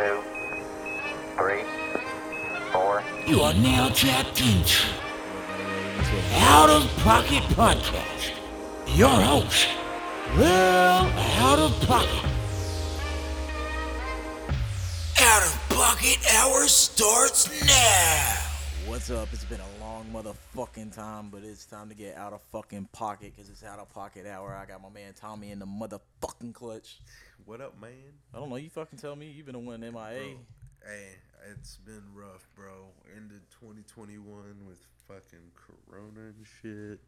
two, three, four. You are now tapped into Out of Pocket Podcast. Your host, Real Out of Pocket. Out of Pocket Hour starts now. What's up? It's been a long motherfucking time, but it's time to get out of fucking pocket because it's out of pocket hour. I got my man Tommy in the motherfucking clutch. What up, man? I don't know. You fucking tell me. You've been a one MIA. Hey, it's been rough, bro. Ended 2021 with fucking Corona and shit.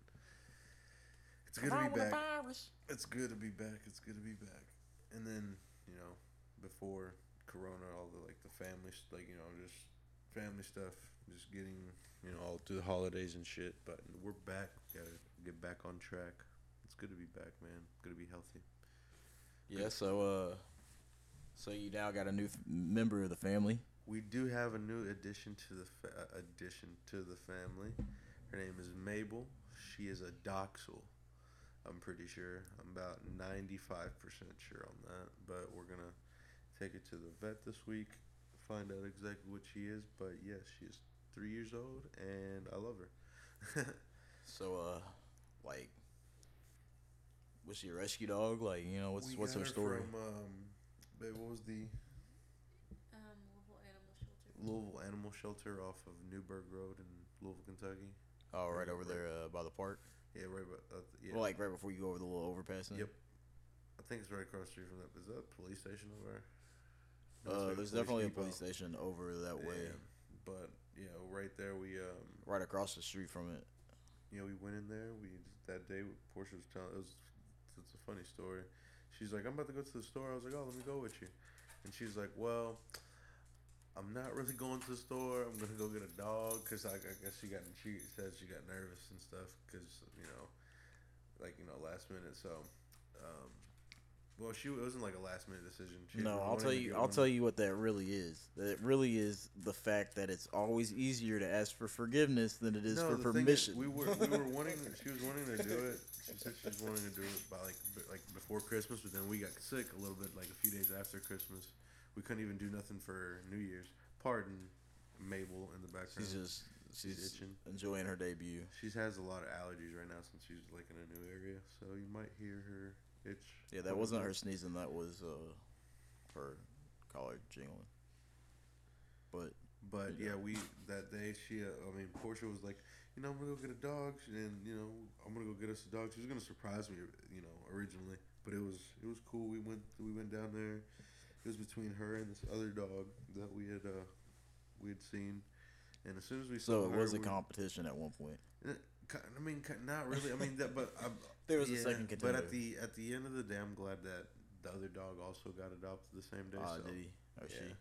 It's good to be back. It's good to be back. It's good to be back. And then, you know, before Corona, all the like the family, like you know, just family stuff, just getting, you know, all through the holidays and shit. But we're back. Gotta get back on track. It's good to be back, man. Good to be healthy. Yeah. So, uh, so you now got a new f- member of the family. We do have a new addition to the fa- uh, addition to the family. Her name is Mabel. She is a doxel. I'm pretty sure. I'm about 95% sure on that. But we're to take it to the vet this week, find out exactly what she is. But yes, she is three years old, and I love her. So, uh, like, was she a rescue dog? Like, you know, what's We what's got her story? From, um, babe, what was the Um, Louisville Animal Shelter. Louisville Animal Shelter off of Newburgh Road in Louisville, Kentucky? oh, right over there uh, by the park. Yeah, right. But, uh, yeah. Well, like right before you go over the little overpass. Thing? Yep. I think it's right across the street from that. Is that a police station over there? No, Uh, there's definitely a depot. police station over that way, Yeah, But yeah, right there we um right across the street from it. you know we went in there. We that day Portia was telling it was it's a funny story. She's like, I'm about to go to the store. I was like, oh, let me go with you. And she's like, well, I'm not really going to the store. I'm gonna go get a dog because I, I guess she got she said she got nervous and stuff because you know, like you know, last minute. So, um, well, she it wasn't like a last minute decision. She No, I'll tell you. I'll tell you what that really is. That really is the fact that it's always easier to ask for forgiveness than it is No, for thing is, permission. we were we were wanting. She was wanting to do it. She said she was wanting to do it by like like before Christmas, but then we got sick a little bit, like a few days after Christmas. We couldn't even do nothing for New Year's. Pardon, Mabel in the background. she's just she's she's itching. enjoying her debut. She has a lot of allergies right now since she's like in a new area, so you might hear her itch. Yeah, that wasn't her sneezing. That was uh, her collar jingling. But But yeah, we that day she, uh, I mean, Portia was like, you know, I'm gonna go get a dog, and you know, I'm gonna go get us a dog. She was gonna surprise me, you know, originally, but it was it was cool. We went we went down there. It was between her and this other dog that we had uh we had seen, and as soon as we so saw it her, was a we- competition at one point. uh, ki- I mean, not really. I mean, that, but I'm, There was a yeah, second But at the at the end of the day, I'm glad that the other dog also got adopted the same day. Ah, so. did he? Oh, Yeah. she.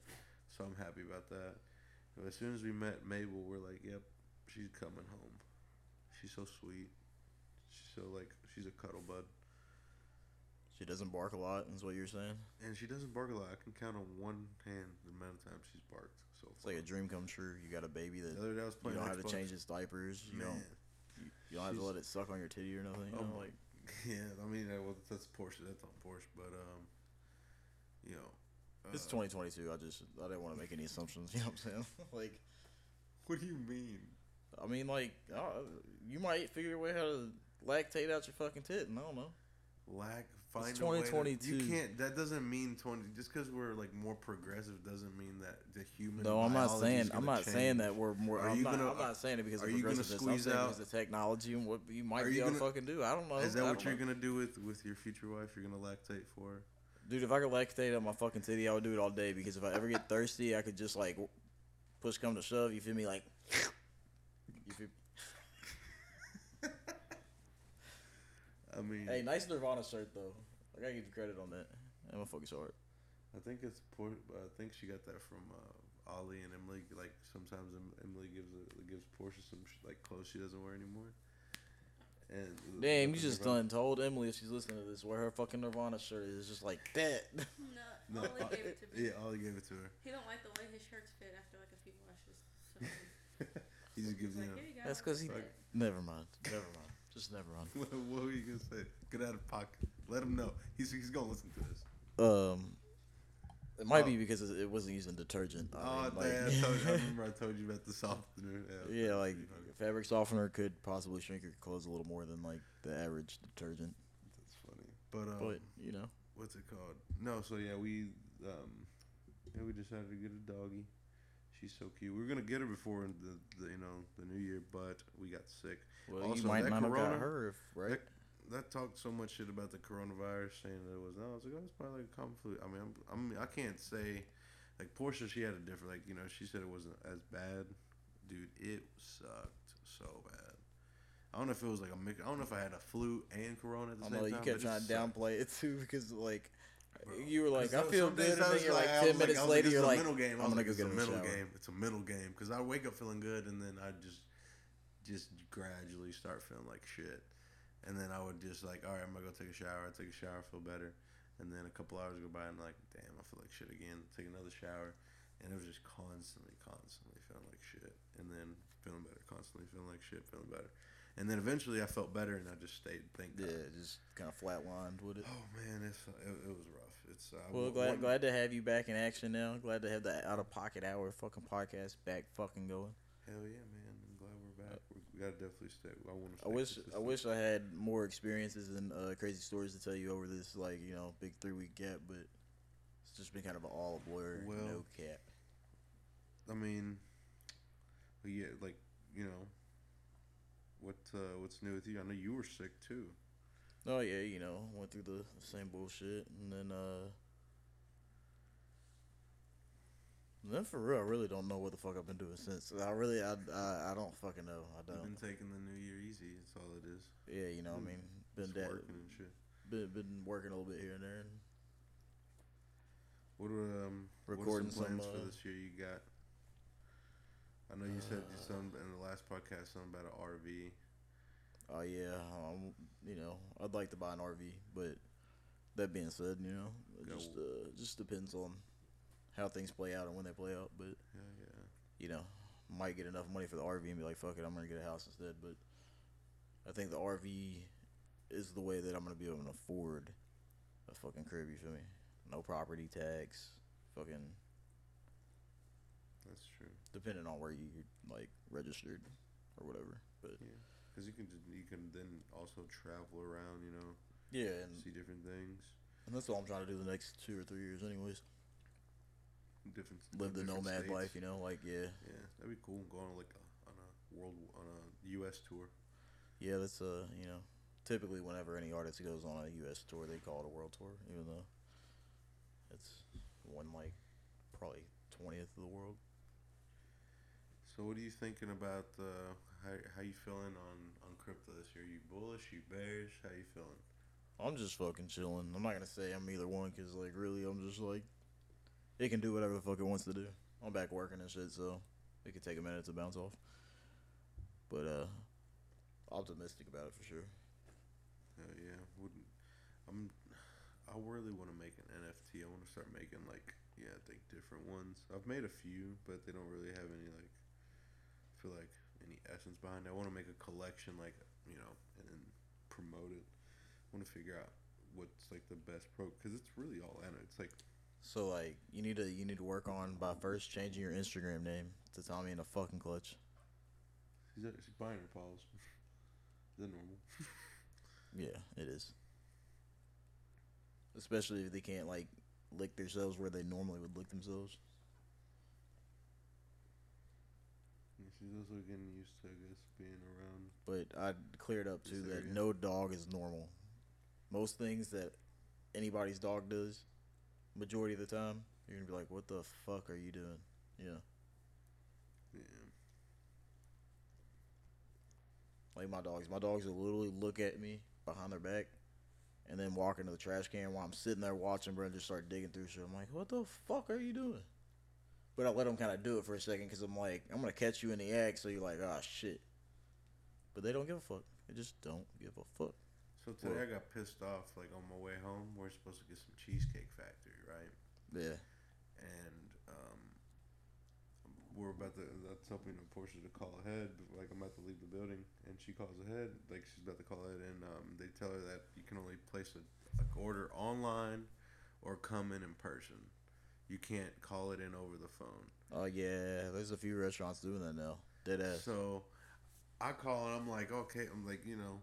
So I'm happy about that. But as soon as we met Mabel, we're like, "Yep, she's coming home. She's so sweet. She's so like she's a cuddle bud, She doesn't bark a lot, is what you're saying. and she doesn't bark a lot. I can count on one hand the amount of times she's barked. So far. It's like a dream come true. You got a baby that The other day I was you don't have to change its diapers. You Man, don't. You, don't have to let it suck on your titty or nothing. You Oh know, my- like yeah. I mean, uh, well, that's Portia. That's on Portia, but um, you know, it's uh, 2022. I just I didn't want to make any assumptions. You know what I'm saying? like, What do you mean? I mean, like, uh, you might figure a way how to lactate out your fucking tit, and I don't know. Lack. Find It's a way to- 2022. you can't. That doesn't mean twenty. Just because we're like more progressive doesn't mean that the human. No, I'm not saying. I'm not saying that we're more. Are I'm, you not, gonna- I'm not saying it because are of you gonna squeeze saying out- because the technology and what you might be you able to fucking do. I don't know. Is that what you're know. gonna do with with your future wife? You're gonna lactate for? Dude, if I could lactate on my fucking titty, I would do it all day because if I ever get thirsty, I could just like push come to shove. You feel me? Like, you feel? I mean, Hey, nice Nirvana shirt though. I gotta give you credit on that. That motherfucker's hard. I think it's Por- I think she got that from uh, Ollie and Emily. Like sometimes Emily gives a, gives Portia some sh- like clothes she doesn't wear anymore. And Damn, you the just Nirvana- done told Emily if she's listening to this where her fucking Nirvana shirt is just like that. No, No, Ollie gave it to me. yeah, Ollie gave it to her. He don't like the way his shirts fit after like a few washes. So He just gives he's you. like, know, here you go. That's because he. Fit." Never mind. Never mind. Just never on. what, what were you gonna say? Get out of pocket. Let him know. He's he's gonna listen to this. Um, It might Oh. be because it it wasn't using detergent. I Oh, mean, like- damn, I, told you, I remember I told you about the softener. Yeah, yeah, like fabric softener could possibly shrink your clothes a little more than like the average detergent. That's funny. But um, But you know, what's it called? No, so yeah, we um, yeah, we decided to get a doggy. She's so cute. We were gonna get her before the, the you know the new year, but we got sick. well, Also, you might not have corona- got her if right. That, that talked so much shit about the coronavirus, saying that it was. No, I was like, oh, it's probably like a common flu. I mean, I'm, I'm I can't say. Like Portia, she had a different. Like you know, she said it wasn't as bad. Dude, it sucked so bad. I don't know if it was like a mix. I don't know if I had a flu and corona at the same time. I same know you time. kept trying to downplay it too because like. You were like, I feel good, and I then was you're like, I ten was minutes I was later, it's you're a like, mental game. I I'm was gonna go it's get a in the mental shower. game. It's a mental game because I wake up feeling good, and then I just just gradually start feeling like shit. And then I would just like, all right, I'm gonna go take a shower. I take a shower, feel better. And then a couple hours go by, and I'm like, damn, I feel like shit again. Take another shower, and it was just constantly, constantly feeling like shit. And then feeling better, constantly feeling like shit, feeling better. And then eventually I felt better, and I just stayed. Thank God. yeah, just kind of flatlined with it. Oh man, it's it, it was rough. It's uh, Well, one- glad one- glad to have you back in action now. Glad to have the out of pocket hour fucking podcast back fucking going. Hell yeah, man! I'm glad we're back. we we gotta definitely stay. I want to. I wish I wish I had more experiences and uh, crazy stories to tell you over this like you know big three week gap, but it's just been kind of an all blur, Well, no cap. I mean, yeah, like you know, what uh, what's new with you? I know you were sick too. Oh yeah, you know went through the same bullshit, and then uh, then for real, I really don't know what the fuck I've been doing since. I really I I, I don't fucking know. I You've don't. been taking the new year easy. That's all it is. Yeah, you know I mean been dead, working and shit. been been working a little bit here and there. And What are um Recording what are some some, plans uh, for this year? You got. I know you said you some in the last podcast something about an RV. Oh yeah, um, you know, I'd like to buy an RV, but that being said, you know, it Go. just uh, just depends on how things play out and when they play out. But Yeah, yeah. you know, might get enough money for the RV and be like, fuck it, I'm gonna get a house instead. But I think the RV is the way that I'm gonna be able to afford a fucking crib. You feel me? No property tax, fucking That's true. depending on where you like registered or whatever. But Because you can you can then also travel around. You know, yeah, and, see different things. and that's all I'm trying to do the next two or three years, anyways. Different. live the nomad states. life, you know, like yeah, Yeah, that'd be cool. Going on like a, on a world on a U.S. tour. yeah. That's uh, you know, typically whenever any artist goes on a U.S. tour, they call it a world tour, even though it's one like probably twentieth of the world. So, what are you thinking about uh, how how you feeling on on crypto this year? You bullish? You bearish? How you feeling? I'm just fucking chilling. I'm not gonna say I'm either one because like really, I'm just like it can do whatever the fuck it wants to do. I'm back working and shit, so it could take a minute to bounce off. But uh, optimistic about it for sure. Hell yeah, wouldn't I'm. I really want to make an NFT. I want to start making like yeah, I think different ones. I've made a few, but they don't really have any like. I feel like any essence behind it. I want to make a collection, like you know, and then promote it. I want to figure out what's like the best pro because it's really all in it. It's like So like you need to you need to work on by first changing your Instagram name to Tommy in a fucking clutch. Is it binary pause? Is that normal? Yeah, it is. Especially if they can't like lick themselves where they normally would lick themselves. Yeah, She's also getting used to, I guess, being around. But I cleared up too that area. no dog is normal. Most things that anybody's dog does, majority of the time, you're gonna be like, "What the fuck are you doing?" Yeah, Yeah. like my dogs. My dogs will literally look at me behind their back, and then walk into the trash can while I'm sitting there watching, bro, and just start digging through shit. I'm like, "What the fuck are you doing?" But I let them kind of do it for a second because I'm like, I'm gonna catch you in the act, so you're like, "Ah, shit." But they don't give a fuck. They just don't give a fuck. So today Well- I got pissed off. Like on my way home, we're supposed to get some Cheesecake Factory, right? Yeah. And um, we're about to. That's helping a Portia to call ahead. but, Like I'm about to leave the building, and she calls ahead. Like she's about to call ahead, and um, they tell her that you can only place a like order online or come in in person. You can't call it in over the phone. Oh yeah, there's a few restaurants doing that now. Dead ass. So I call and I'm like, okay, I'm like, you know,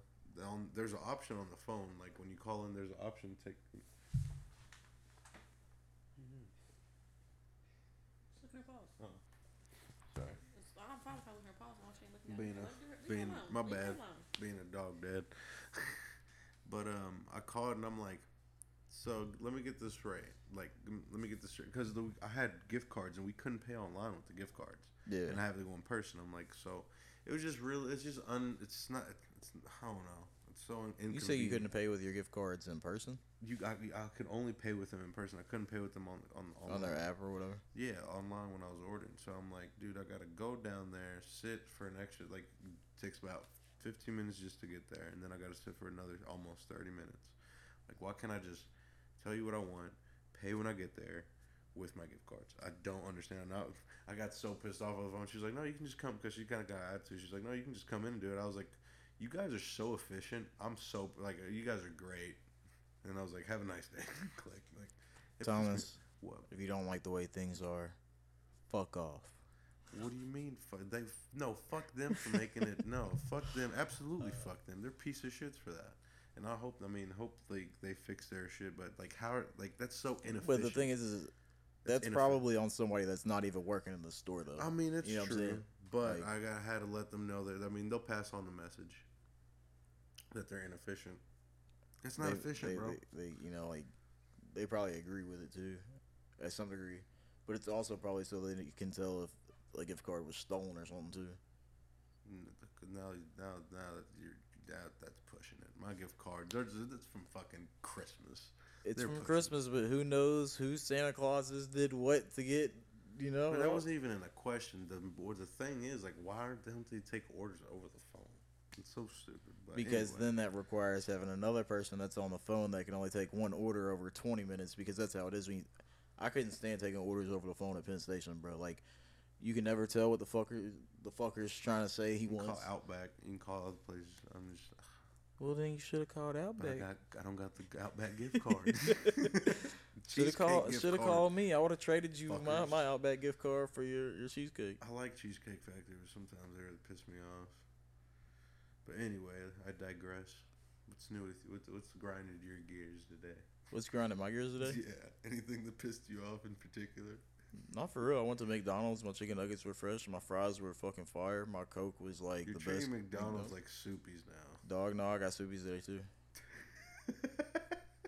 there's an option on the phone. Like when you call in, there's an option to take. Just look at her paws. Sorry, I'm fine with her looking at her paws. Why she ain't looking at being a Let her- leave her being my bad, being a dog dad. but um, I called and I'm like, so let me get this right. Like, let me get this straight because I had gift cards and we couldn't pay online with the gift cards. Yeah. and I have to go in person. I'm like, so it was just real. It's just un. It's not. It's I don't know. It's so inconvenient. You say you couldn't pay with your gift cards in person You I, I could only pay with them in person. I couldn't pay with them on on on their app or whatever. Yeah, online when I was ordering. So I'm like, dude, I gotta go down there, sit for an extra like takes about 15 minutes just to get there, and then I gotta sit for another almost 30 minutes. Like, why can't I just tell you what I want, pay when I get there, with my gift cards? I don't understand. Now I got so pissed off on the phone. She's like, no, you can just come because she kind of got attitude. She's like, no, you can just come in and do it. I was like, you guys are so efficient. I'm so like, you guys are great. And I was like, have a nice day. Click. Like, it pissed me- Thomas, What? if you don't like the way things are, fuck off. What do you mean? Fuck, they no, fuck them for making it. No, fuck them. Absolutely, fuck them. They're piece of shits for that. And I hope. I mean, hopefully they fix their shit. But like, how? Like that's so inefficient. But the thing is, is that's inefficient. probably on somebody that's not even working in the store though. I mean, it's You know true. But Like- I got had to let them know that. I mean, they'll pass on the message that they're inefficient. It's not they, efficient, they, bro. They, they, you know, like they probably agree with it too, at some degree. But it's also probably so that you can tell if a gift card was stolen or something too. Now, now, now that you're that, that's it. My gift cards, that's from fucking Christmas. It's They're from pushing Christmas, but who knows who Santa Clauses did what to get? You know, But that wasn't even in a question. The or the thing is, like, why don't they take orders over the phone? It's so stupid. But because anyway. then that requires having another person that's on the phone that can only take one order over 20 minutes because that's how it is. When you, I couldn't stand taking orders over the phone at Penn Station, bro. Like, you can never tell what the fucker the fucker's trying to say he you can wants. call Outback. You can call other places. I'm just. Well, then you should have called But I Outback. got. I don't got the Outback gift card. Should have called. Should have called me. I would have traded you my, Fuckers. my Outback gift card for your, your cheesecake. I like Cheesecake Factory, but sometimes they really piss me off. But anyway, I digress. What's new with you? What's, what's grinding your gears today? What's grinding my gears today? Yeah, anything that pissed you off in particular? Not for real. I went to McDonald's. My chicken nuggets were fresh. My fries were fucking fire. My Coke was like You're the best. McDonald's like soupies now. Dog, no, I got Soupies today too.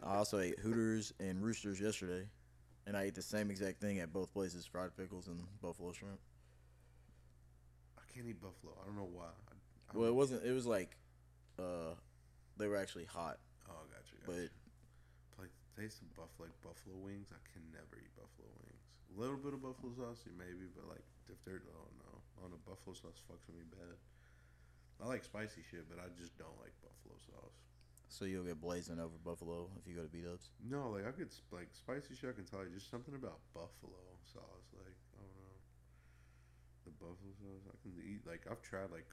I also ate Hooters and Roosters yesterday, and I ate the same exact thing at both places: fried pickles and buffalo shrimp. I can't eat buffalo. I don't know why. I, I Well, it wasn't. It was like, uh, they were actually hot, Oh, I got you. But. Like taste of buffalo, like buffalo wings. I can never eat buffalo wings. A little bit of buffalo sauce, maybe, but like if they're oh no, on the buffalo sauce fucks with me bad. I like spicy shit, but I just don't like buffalo sauce. so you'll get blazing over buffalo if you go to B Dubs. No, like I could like spicy shit. I can tell you just something about buffalo sauce. Like I don't know, the buffalo sauce. I can eat. Like I've tried. Like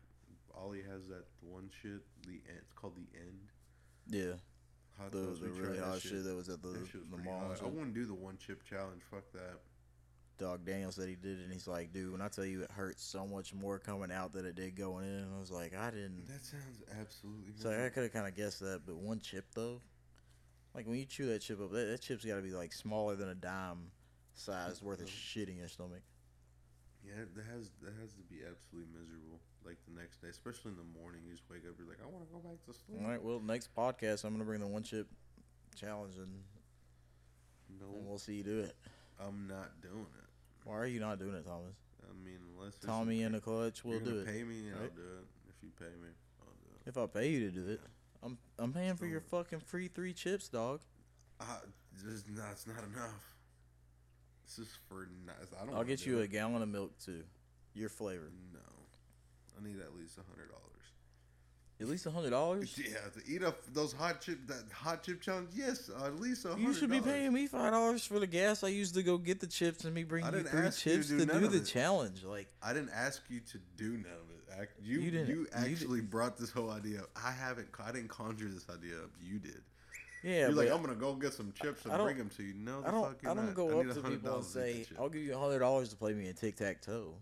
Ollie has that one shit. The end. It's called the end. Yeah, Hot the, the really hot shit. that was at the That shit the mall. I wouldn't do the one chip challenge. Fuck that. Dog Daniels said he did it, and he's like, dude, when I tell you it hurts so much more coming out than it did going in, and I was like, I didn't. That sounds absolutely. So I could have kind of guessed that, but one chip though, like when you chew that chip up, that, that chip's got to be like smaller than a dime size worth of shit in your stomach. Yeah, that has that has to be absolutely miserable. Like the next day, especially in the morning, you just wake up. You're like, I want to go back to sleep. All right, well, next podcast I'm gonna bring the one chip challenge, and, No, and we'll see you do it. I'm not doing it. Why are you not doing it, Thomas? I mean, unless Tommy in the clutch will you're do gonna it. Pay me, and I'll right? do it. If you pay me, I'll do it. If I pay you to do it, I'm I'm paying for your fucking free three chips, dog. Uh, just not, it's not enough. This is for not. I don't. I'll get do you a gallon of milk too, your flavor. No, I need at least a hundred dollars. At least a hundred dollars. Yeah, to eat up those hot chip that hot chip challenge. Yes, at least a hundred. You should be paying me five dollars for the gas I used to go get the chips, and me bring you three ask you to chips do to do the challenge. Like, I didn't ask you to do none of it. You You you, didn't- you actually brought this whole idea up. I haven't. I didn't conjure this idea up. You did. Yeah, You're like, I'm gonna go get some chips and bring them to you. No, the I don't. I don't not. go I up to people and say, "I'll give you a hundred dollars to play me in tic tac toe."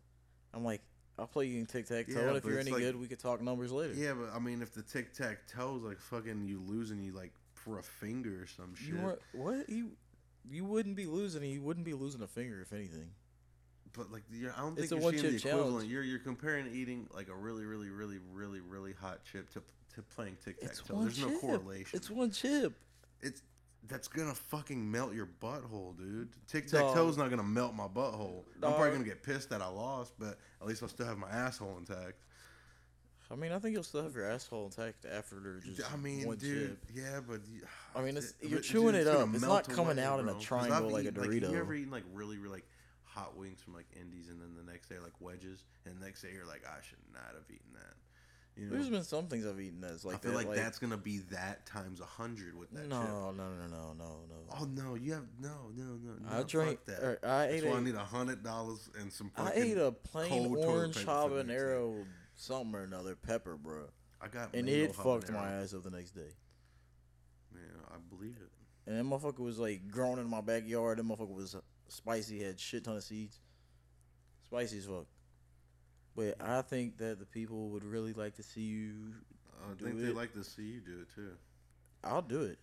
I'm like, "I'll play you in tic tac toe, Yeah, and if you're any like- good, we could talk numbers later." Yeah, but I mean, if the tic tac toe's like fucking you losing you like for a finger or some shit. You weren't what you you wouldn't be losing. You wouldn't be losing a finger if anything. But like, you're, I don't It's think a you're seeing the equivalent. challenge. You're you're comparing eating like a really, really, really, really, really hot chip to to playing tic tac toe. There's chip. no correlation. It's one chip. It's that's gonna fucking melt your butthole, dude. Tic tac toe's not gonna melt my butthole. I'm probably gonna get pissed that I lost, but at least I'll still have my asshole intact. I mean, I think you'll still have your asshole intact after just I mean, one dude, chip. yeah, but I mean, it's- you're chewing dude, it up. It's not coming away, out in a triangle like a eaten, you ever eaten like really, really like hot wings from like Indies, and then the next day like wedges, and the next day you're like, I should not have eaten that. You know, There's been some things I've eaten that's like I feel that. like, that's gonna be that times a hundred with that no, chip. no, no, no, no, no. Oh no, you have no, no, no. no I drank. that. or I That's ate why I a, need a hundred dollars and some. I ate a plain orange paper for the next day. habanero something or another pepper, bro, I got and it fucked my ass up the next day. Man, I believe it. And that motherfucker was like growing in my backyard. That motherfucker was spicy, had shit ton of seeds. Spicy as fuck. But I think that the people would really like to see you. I Do think they it. like to see you do it too. I'll do it.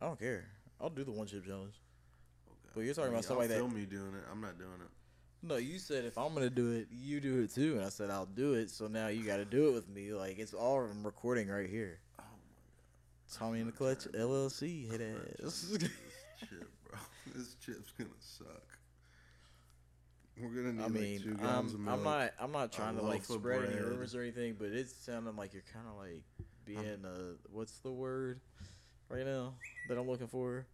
I don't care. I'll do the one chip challenge. Oh, okay. But you're talking about I'll somebody that- film me doing it. I'm not doing it. No, you said if I'm gonna do it, you do it too. And I said I'll do it. So now you got to do it with me. Like it's all I'm recording right here. Oh my Tommy in the Clutch LLC. Hit ass. this chip, bro. This chip's gonna suck. We're gonna need I like mean, two gallons of I'm. I'm not. I'm not trying to like spread any rumors or anything, but it's sounding like you're kind of like being a what's the word right now that I'm looking for?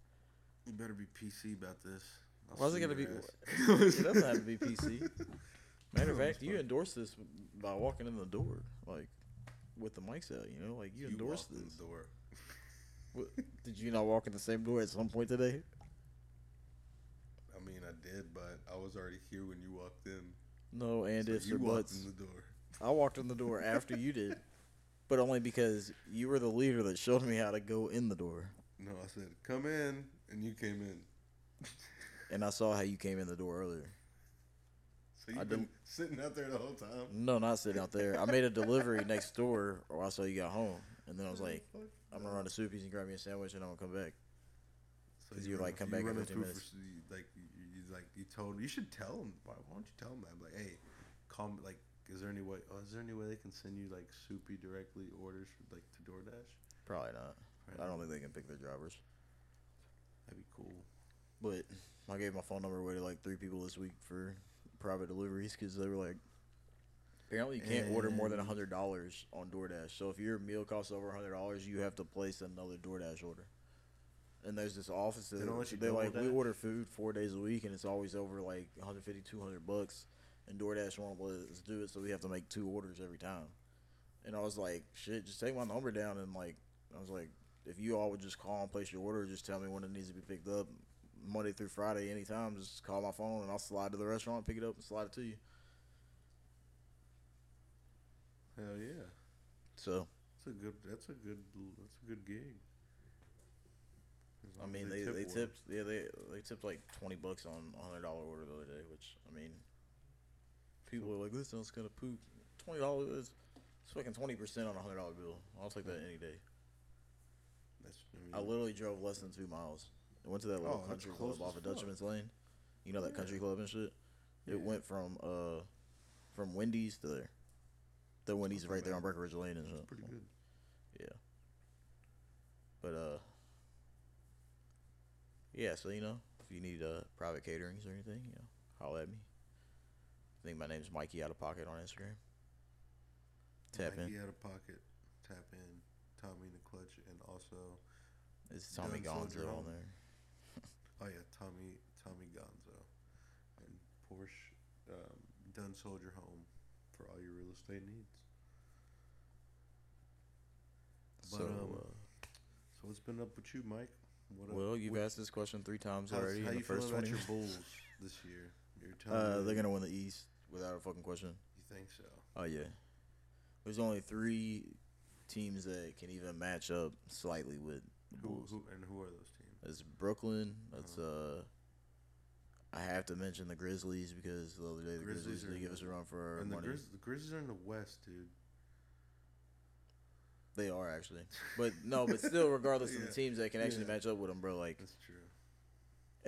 You better be PC about this. I'll Why is it gonna be? your It doesn't have to be PC. Matter of fact, you endorsed this by walking in the door, like with the mics out. You know, like you, You endorsed this. the door. What, did you not walk in the same door at some point today? I mean, I did, but I was already here when you walked in. No, and So you or walked buts. in the door. I walked in the door after you did, but only because you were the leader that showed me how to go in the door, No, I said come in, and you came in. and I saw how you came in the door earlier. So you've I been sitting out there the whole time. No, not sitting out there. I made a delivery next door, or I saw you got home, and then I was like, I'm gonna run to Soupy's and grab me a sandwich, and I'm gonna come back. So 'Cause you, like, come back in run 15 minutes. for- like like you told you should tell them. Why, why don't you tell them that? Like, hey, come. Like, is there any way? Oh, is there any way they can send you like soupy directly orders like to DoorDash? Probably not. I don't think they can pick their drivers. That'd be cool. But I gave my phone number away to like three people this week for private deliveries because they were like, apparently you can't order more than a hundred dollars on DoorDash. So if your meal costs over a hundred dollars, you have to place another DoorDash order. And there's this office that They don't let you they like we order food four days a week and it's always over like 150 200 bucks and DoorDash won't let us do it so we have to make two orders every time and I was like shit just take my number down and like I was like if you all would just call and place your order just tell me when it needs to be picked up Monday through Friday anytime just call my phone and I'll slide to the restaurant pick it up and slide it to you Hell yeah. so That's a good. That's a good. That's a good gig. I mean they, tip they tipped yeah they they tipped like 20 bucks on a hundred dollar order the other day which I mean people are like this sounds kind of poop twenty dollars it's fucking 20 percent on a hundred dollar bill I'll take that any day That's. I mean, literally drove less than two miles I went to that little Oh, country club off of. Dutchman's Lane you know that Yeah. country club and shit it Yeah. went from uh from Wendy's to there the Wendy's right there on Breckenridge Lane and that's shit pretty good. yeah. But uh yeah, so you know, if you need uh private caterings or anything, you know, holla at me. I think my name's Mikey out of pocket on Instagram. Tap in Mikey in. out of pocket. Tap in. Tommy in the clutch, and also, It's Tommy Soldier Gonzo on there. oh yeah, Tommy Tommy Gonzo, and Portia, um, Done Soldier Home for all your real estate needs. But, so um, uh, So what's been up with you, Mike? What well, you've asked this question three times already How in you the first feeling about your. Bulls this year? You're telling Uh, they're gonna win the East without a fucking question. You think so? Oh yeah. There's only three teams that can even match up slightly with The Who, Bulls. who and who are those teams? It's Brooklyn. That's uh. I have to mention the Grizzlies because the other day the Grizzlies Grizzlies, in give us a run for our and the, money. Grizz- the Grizzlies are in the West, dude. They are actually, but no, but still, regardless of the teams that can actually Yeah. match up with them, bro, like That's true.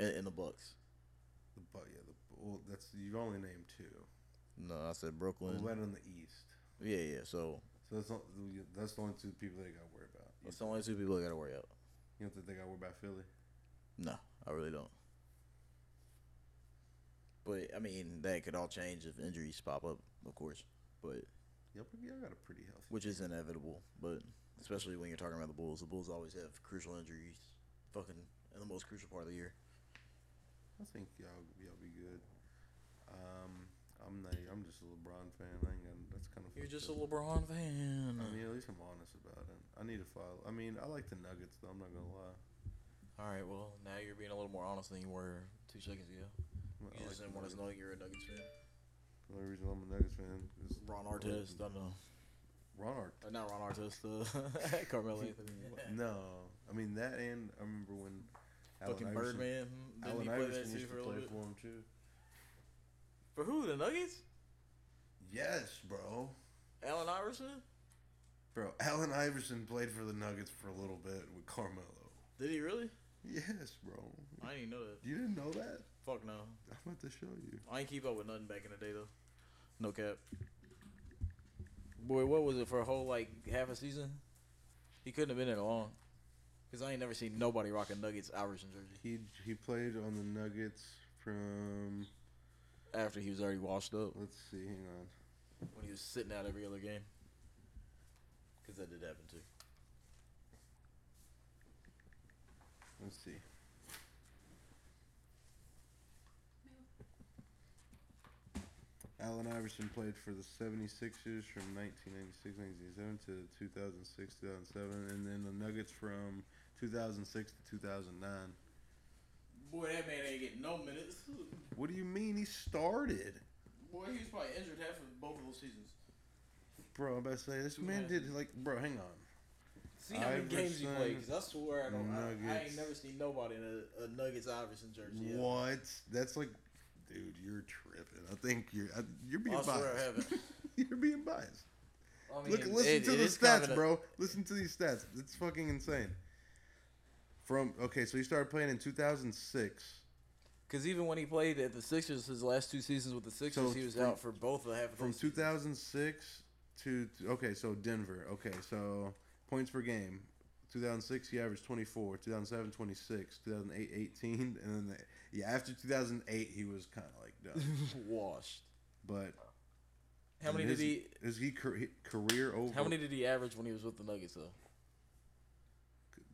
in, in the Bucks. The but yeah, the well, that's you've only named two. No, I said Well, Brooklyn. that on the East. Yeah, yeah. So So that's not, that's the only two people they got to worry about. That's the only two people I got to worry about. you don't think they got to worry about Philly? No, I really don't. But I mean, that could all change if injuries pop up, of course. But Yep, y'all got a pretty healthy. which is inevitable. But especially when you're talking about the Bulls, the Bulls always have crucial injuries, fucking in the most crucial part of the year. I think y'all y'all be good. Um, I'm not. I'm just a LeBron fan. I ain't got. That's kind of. You're just a LeBron fan. I mean, at least I'm honest about it. I need to follow. I mean, I like the Nuggets though. I'm not gonna lie. All right, well now you're being a little more honest than you were two seconds ago. I You like just the didn't want us Nuggets. knowing you're a Nuggets fan. The only reason I'm a Nuggets fan is Ron Artest, I don't know. Ron Art. Uh, not Ron Artest, uh, Carmelo Anthony. No, I mean that, and I remember when Allen Fucking Iverson, Birdman. Didn't Allen he play Iverson used for to a play little bit? for him too. For who? The Nuggets? Yes, bro. Allen Iverson? Bro, Allen Iverson played for the Nuggets for a little bit with Carmelo. Did he really? Yes, bro. I didn't even know that. You didn't know that? Fuck no. I'm about to show you. I ain't keep up with nothing back in the day though. No cap. Boy, what was it for a whole like half a season? He couldn't have been in it long. Cause I ain't never seen nobody rock a Nuggets Iverson jersey He he played on the Nuggets from. after he was already washed up Let's see. Hang on. when he was sitting out every other game. Cause that did happen too. Let's see. Allen Iverson played for the 76ers from 1996 1997 to 2006 2007, and then the Nuggets from 2006 to 2009. Boy, that man ain't getting no minutes. What do you mean he started? Boy, he was probably injured half of both of those seasons. Bro, I'm about to say this man did like, bro, hang on. See how many games he played, cause I swear I don't. I, I ain't never seen nobody in a, a Nuggets Iverson jersey. ever. What? That's like, dude, you're tripping. I think you're I, you're being biased. swear I haven't. you're being biased. I mean, Look, listen it- to it the kind stats, of bro. Listen to these stats. It's fucking insane. From okay, so he started playing in 2006. Because even when he played at the Sixers, his last two seasons with the Sixers, So he was from- out for both of half of From those seasons. 2006 to okay, so Denver. Okay, so points per game. 2006 he averaged 24. 2007 26. 2008 18, and then the, yeah after 2008 he was kind of like done. washed. But How many his, did he? Is he career over? How many did he average when he was with the Nuggets though?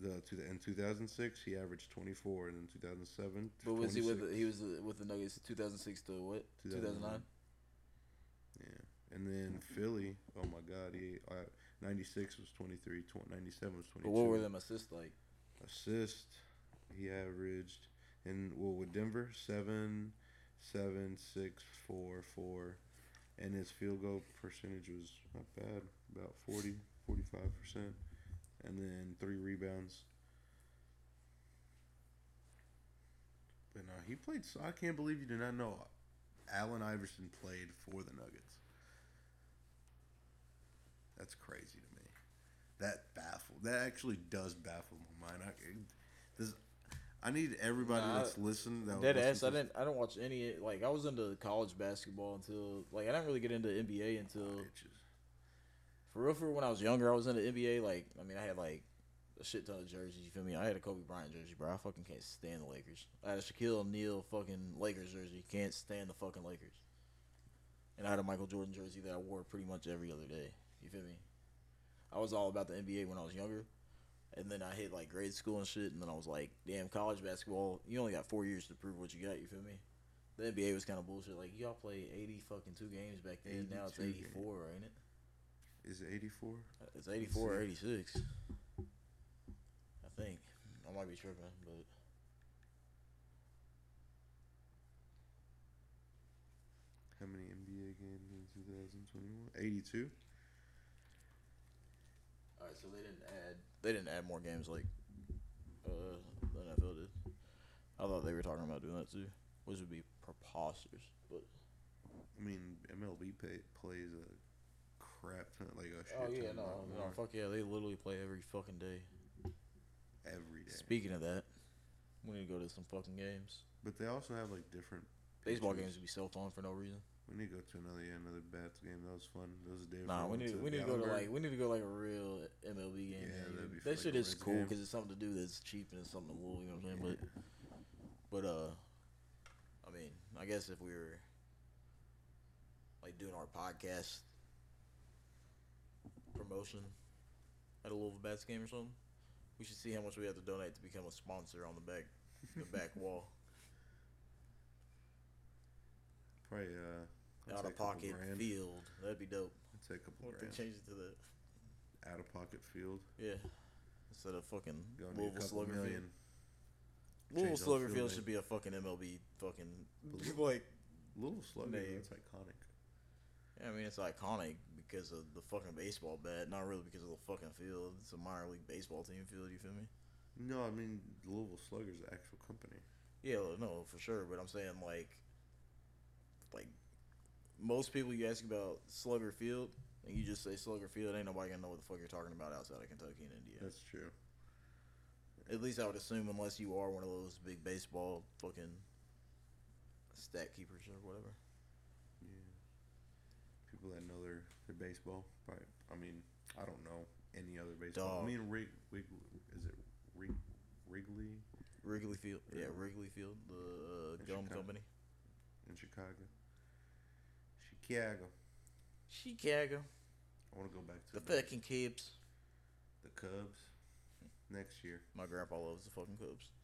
The, to the, in 2006 he averaged 24, and in 2007. But was he with the, he was uh, with the Nuggets 2006 to what? 2009. Yeah, and then Philly. Oh my God, he uh, 96 was 23. 20, 97 was 22. But what were them assists like? assist? He averaged in well with Denver seven, seven, six, four, four, and his field goal percentage was not bad, about 40, 45 percent, and then three rebounds. But no, he played. So I can't believe you did not know. Allen Iverson played for the Nuggets. That's crazy to me. That baffled. That actually does baffle my mind. I, does, I need everybody Nah, that's listening. That Dead ass. I didn't. I don't watch any. Like I was into college basketball until like I didn't really get into NBA until Bitches. for real. For when I was younger, I was into NBA. Like I mean, I had like a shit ton of jerseys. You feel me? I had a Kobe Bryant jersey, bro. I fucking can't stand the Lakers. I had a Shaquille O'Neal fucking Lakers jersey. Can't stand the fucking Lakers. And I had a Michael Jordan jersey that I wore pretty much every other day. You feel me? I was all about the NBA when I was younger. And then I hit like grade school and shit, and then I was like, damn, college basketball, you only got four years to prove what you got, you feel me? The NBA was kind of bullshit. Like, y'all play 80 fucking two games back then. Now it's 82 84, ain't it? Is it 84? Uh, it's 84 or 86. I think. I might be tripping, but. How many NBA games in 2021? 82. Alright, so they didn't add. They didn't add more games like uh, the NFL did. I thought they were talking about doing that too, which would be preposterous. But I mean, MLB pay, plays a crap ton, like a shit oh yeah, ton no, no, more fuck yeah, they literally play every fucking day. every day. Speaking of that, we need to go to some fucking games. But they also have like different Baseball pitchers. games would be so fun for no reason. We need to go to another yeah, another bats game. That was fun. That was a day. Nah, we need we need to go to like we need to go like a real MLB game. Yeah, that'd be that shit is cool because it's something to do that's cheap and it's something cool. You know what I'm saying? Yeah. But but uh, I mean, I guess if we were like doing our podcast promotion at a Louisville Bats game or something, we should see how much we have to donate to become a sponsor on the back the back wall. Probably uh, Out of pocket field. That'd be dope. I'd say a couple What grand. change it to the Out of pocket field. Yeah. Instead of fucking Louisville Slugger Field. Louisville Slugger Field field should be a fucking MLB fucking But like. Little slugger. Name. That's iconic. Yeah, I mean it's iconic because of the fucking baseball bat, not really because of the fucking field. It's a minor league baseball team field. You feel me? No, I mean Louisville Slugger's the actual company. Yeah, no, for sure. But I'm saying like, like most people you ask about Slugger Field and you just say Slugger Field, ain't nobody gonna know what the fuck you're talking about outside of Kentucky and Indiana. That's true. At least I would assume, unless you are one of those big baseball fucking stat keepers or whatever. Yeah. People that know their, their baseball. Probably, I mean, I don't know any other baseball. Dog. I mean, Rig, Wig, is it Rig, Wrigley Wrigley Field, yeah, Yeah. Wrigley Field, the uh, gum Chicago. company. in Chicago? Chicago. Chicago, I want to go back to the the, fucking Cubs. the Cubs next year. My grandpa loves the fucking Cubs.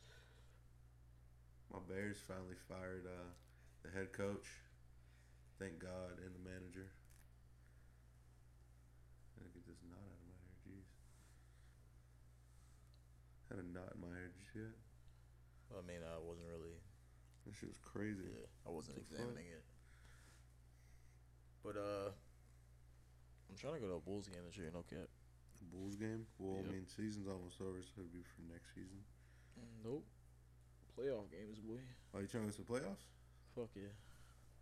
My Bears finally fired uh, the head coach. Thank God, and the manager. Gotta get this knot out of my hair. Jeez. Had a knot in my hair. You see it? I mean, I wasn't really, That shit was crazy. yeah, I wasn't examining it. But uh, I'm trying to go to a Bulls game this year. No cap. Bulls game? Well, Yep. I mean, season's almost over, so it'll be for next season. Nope. Playoff games, boy. Are you trying to go to the playoffs? Fuck yeah.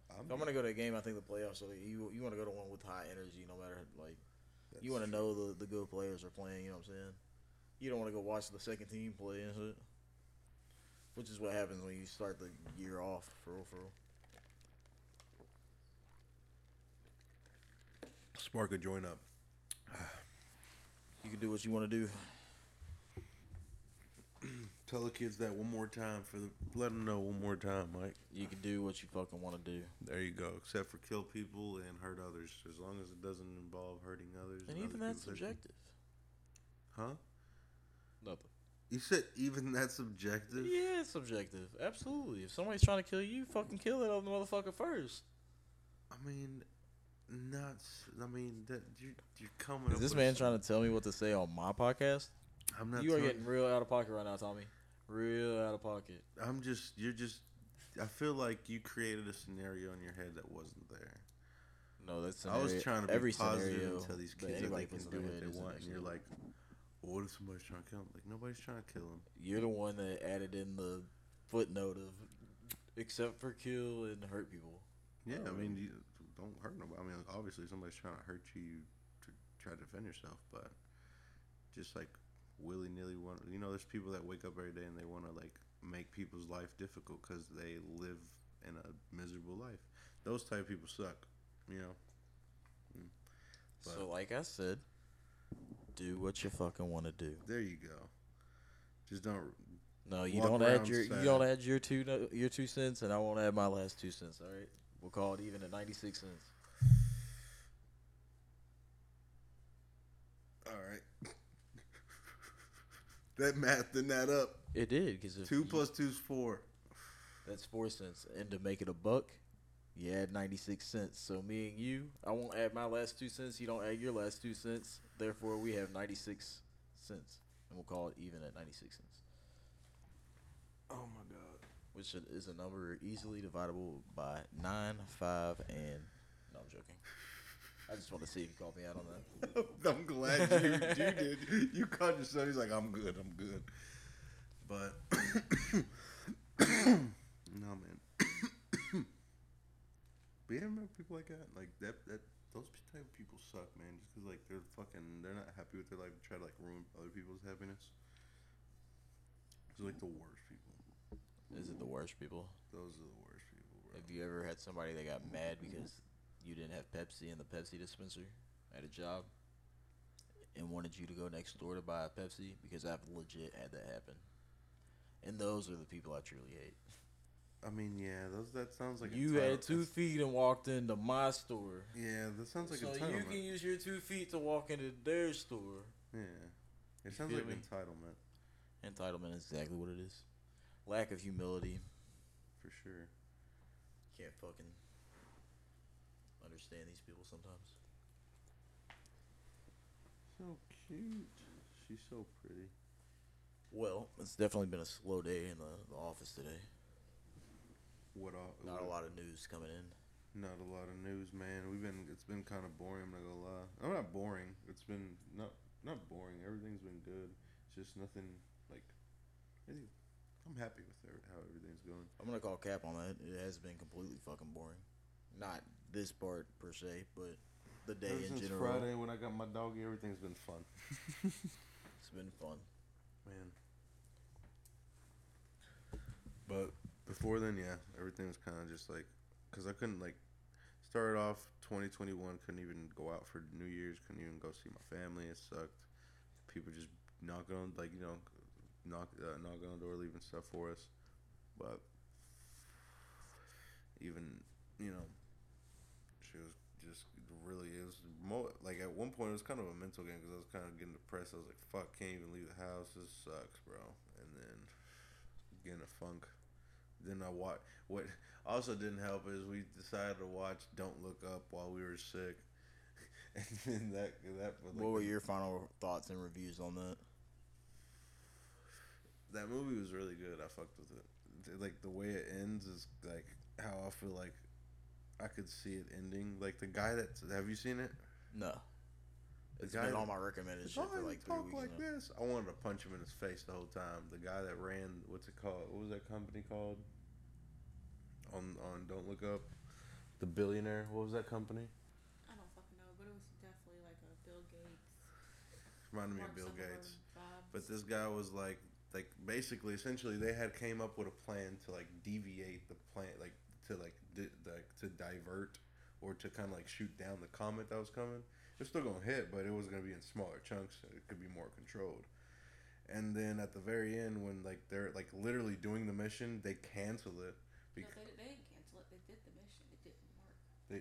I'm, If I'm gonna go to a game, I think the playoffs. So you you want to go to one with high energy, no matter like you want to know the the good players are playing. You know what I'm saying? You don't want to go watch the second team play and shit. Which is what happens when you start the year off for real, for real. Spark a joint up. You can do what you want to do. Tell the kids that one more time for the. Let them know one more time, Mike. You can do what you fucking want to do. There you go. Except for kill people and hurt others, as long as it doesn't involve hurting others. And other even that's people's subjective. Huh? Nothing. You said even that's subjective. Yeah, it's subjective. Absolutely. If somebody's trying to kill you, fucking kill that other motherfucker first. I mean, not. I mean that you you're coming. Is this man some- trying to tell me what to say on my podcast? I'm not. You are getting real out of pocket right now, Tommy. Real out of pocket. I'm just. You're just. I feel like you created a scenario in your head that wasn't there. No, that's I was trying to be every positive scenario and tell these kids that they can do what they want, and you're like, well, what if somebody's trying to kill him? Like nobody's trying to kill him. You're the one that added in the footnote of except for kill and hurt people. Yeah, I Oh. mean, you don't hurt nobody. I mean, obviously, somebody's trying to hurt you to try to defend yourself, but just like willy nilly, want you know, there's people that wake up every day and they want to like make people's life difficult because they live in a miserable life. Those type of people suck, you know. Mm. so, like I said, do what you fucking want to do. There you go. Just don't. No, you don't add your sad. you don't add your two your two cents, and I won't add my last two cents. All right, we'll call it even at ninety six cents. All right. that math didn't add up. It did because Two plus two is four. that's four cents, and to make it a buck, you add ninety six cents. So me and you, I won't add my last two cents. You don't add your last two cents. Therefore, we have ninety six cents, and we'll call it even at ninety six cents. Oh my god. Which is a number easily dividable by nine, five, and no, I'm joking. I just want to see if you called me out on that. I'm glad you, you did. You caught yourself. He's like, I'm good. I'm good. But no, man. but yeah, remember people like that, like that, that those type of people suck, man. Just because like they're fucking, they're not happy with their life, try to like ruin other people's happiness. It's like the worst people. Is it the worst people? Those are the worst people, bro. Have you ever had somebody that got mad because you didn't have Pepsi in the Pepsi dispenser at a job and wanted you to go next door to buy a Pepsi? Because I've legit had that happen. And those are the people I truly hate. I mean, yeah, those that sounds like you had two feet and walked into my store. Yeah, that sounds like a so you can use your two feet to walk into their store. yeah, it sounds like me? entitlement Entitlement is exactly what it is. Lack of humility. for sure. Can't fucking understand these people sometimes. So cute. She's so pretty. Well, it's definitely been a slow day in the, the office today. What all? Not a lot of news coming in. Not a lot of news, man. We've been. It's been kind of boring. I'm not gonna lie. I'm not boring. It's been not not boring. Everything's been good. It's just nothing like. Anything. I'm happy with every- how everything's going. I'm gonna call cap on that. It has been completely fucking boring. Not this part per se, but the day Ever in since general. Friday when I got my doggy, everything's been fun. It's been fun. Man. But before then, yeah, everything was kind of just like, cause I couldn't like, started off 2021, couldn't even go out for New Year's, couldn't even go see my family. It sucked. People just knocking on like you know, knock uh, knocking on the door, leaving stuff for us. But even you know, she was just really it was mo like at one point it was kind of a mental game because I was kind of getting depressed. I was like, "Fuck, can't even leave the house. This sucks, bro." And then getting a funk. Then I watch what also didn't help is we decided to watch Don't Look Up while we were sick, and then that that like, what were your final thoughts and reviews on that? That movie was really good. I fucked with it. Like the way it ends is like how I feel like I could see it ending. Like the guy that have you seen it? No. The It's guy been that- on my recommended shit for you like three talk weeks like now. this? I wanted to punch him in his face the whole time. The guy that ran, what's it called? What was that company called? On on Don't Look Up, the billionaire. What was that company? I don't fucking know, but it was definitely like a Bill Gates. Reminded me Mark of Bill Gates. vibes. But this guy was like, like basically, essentially, they had came up with a plan to like deviate the plan, like to like di- like to divert or to kind of like shoot down the comet that was coming. It's still gonna hit, but it was gonna be in smaller chunks. It could be more controlled. And then at the very end, when like they're like literally doing the mission, they cancel it. no, Because they, they didn't cancel it. They did the mission. It didn't work. They,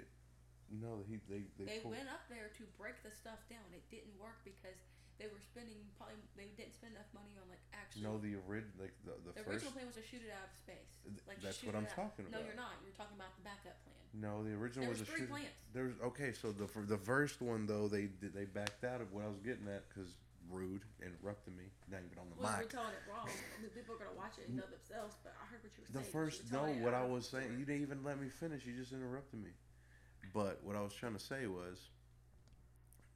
no, he they they, They pulled- went up there to break the stuff down. It didn't work because they were spending probably they didn't spend enough money on like actually. no the original like the the, the first. original plan was to shoot it out of space. Like that's shoot what I'm talking No, you're not. You're talking about the backup plan. No, the original There was, was a three shooting. plans. There's okay, so the for the first one though they they backed out of what I was getting at because rude interrupted me. Not even on the Well, mic. you're telling it wrong. I mean, people are gonna watch it and know themselves. But I heard what you were The saying. first no, what I out was saying, you didn't even let me finish. You just interrupted me. But what I was trying to say was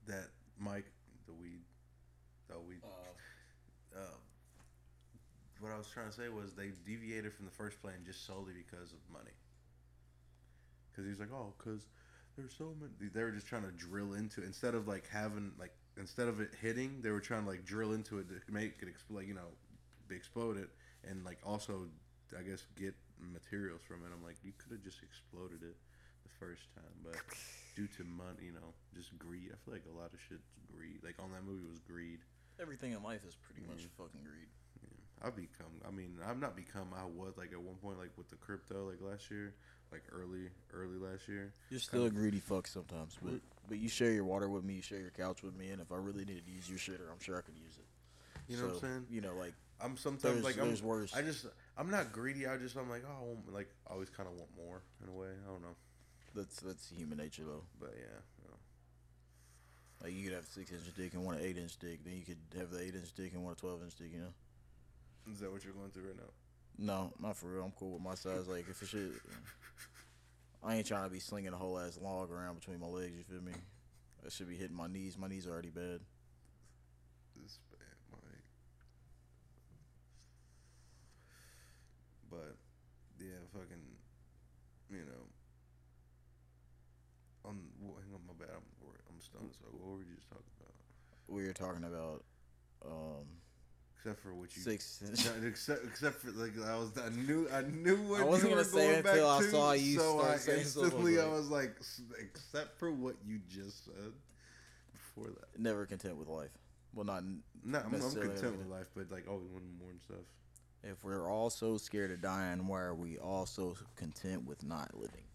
that Mike, the weed, the weed. Uh, um, what I was trying to say was they deviated from the first plan just solely because of money. Because he was like, oh, because there's so many. They were just trying to drill into it. instead of like having like instead of it hitting, they were trying to like drill into it to make it explode. You know, explode it and like also I guess get materials from it. I'm like, you could have just exploded it the first time, but due to money, you know, just greed. I feel like a lot of shit's greed. Like on that movie was greed. Everything in life is pretty much Mhm. fucking greed. I've become. I mean, I've not become. I was like at one point, like with the crypto, like last year, like early, early last year. You're still a greedy fuck sometimes, but but you share your water with me, you share your couch with me, and if I really needed to use your shitter, I'm sure I could use it. You know what I'm saying? You know, like I'm sometimes there's like I'm. worse. I just. I'm not greedy. I just. I'm like, oh, I like I always kind of want more in a way. I don't know, that's that's human nature though. but yeah. Like you could have a six inch dick and want an eight inch dick, then you could have the eight inch dick and want a twelve inch dick. You know? Is that what you're going through right now? No, not for real. I'm cool with my size. Like if it should, I ain't trying to be slinging a whole ass log around between my legs. You feel me? I should be hitting my knees. My knees are already bad. This man, like. But yeah, fucking, you know. On hang on, my bad. I'm I'm stoned. So what were we just talking about? We were talking about um Except for what you six. Except except for like I was I knew I knew what I wasn't you were gonna say going until I to, saw you so start I instantly I was like except for what you just said before that. Never content with life. Well, not No, I'm, I'm content with life, but like always wanting more and stuff. if we're all so scared of dying. Why are we all so content with not living?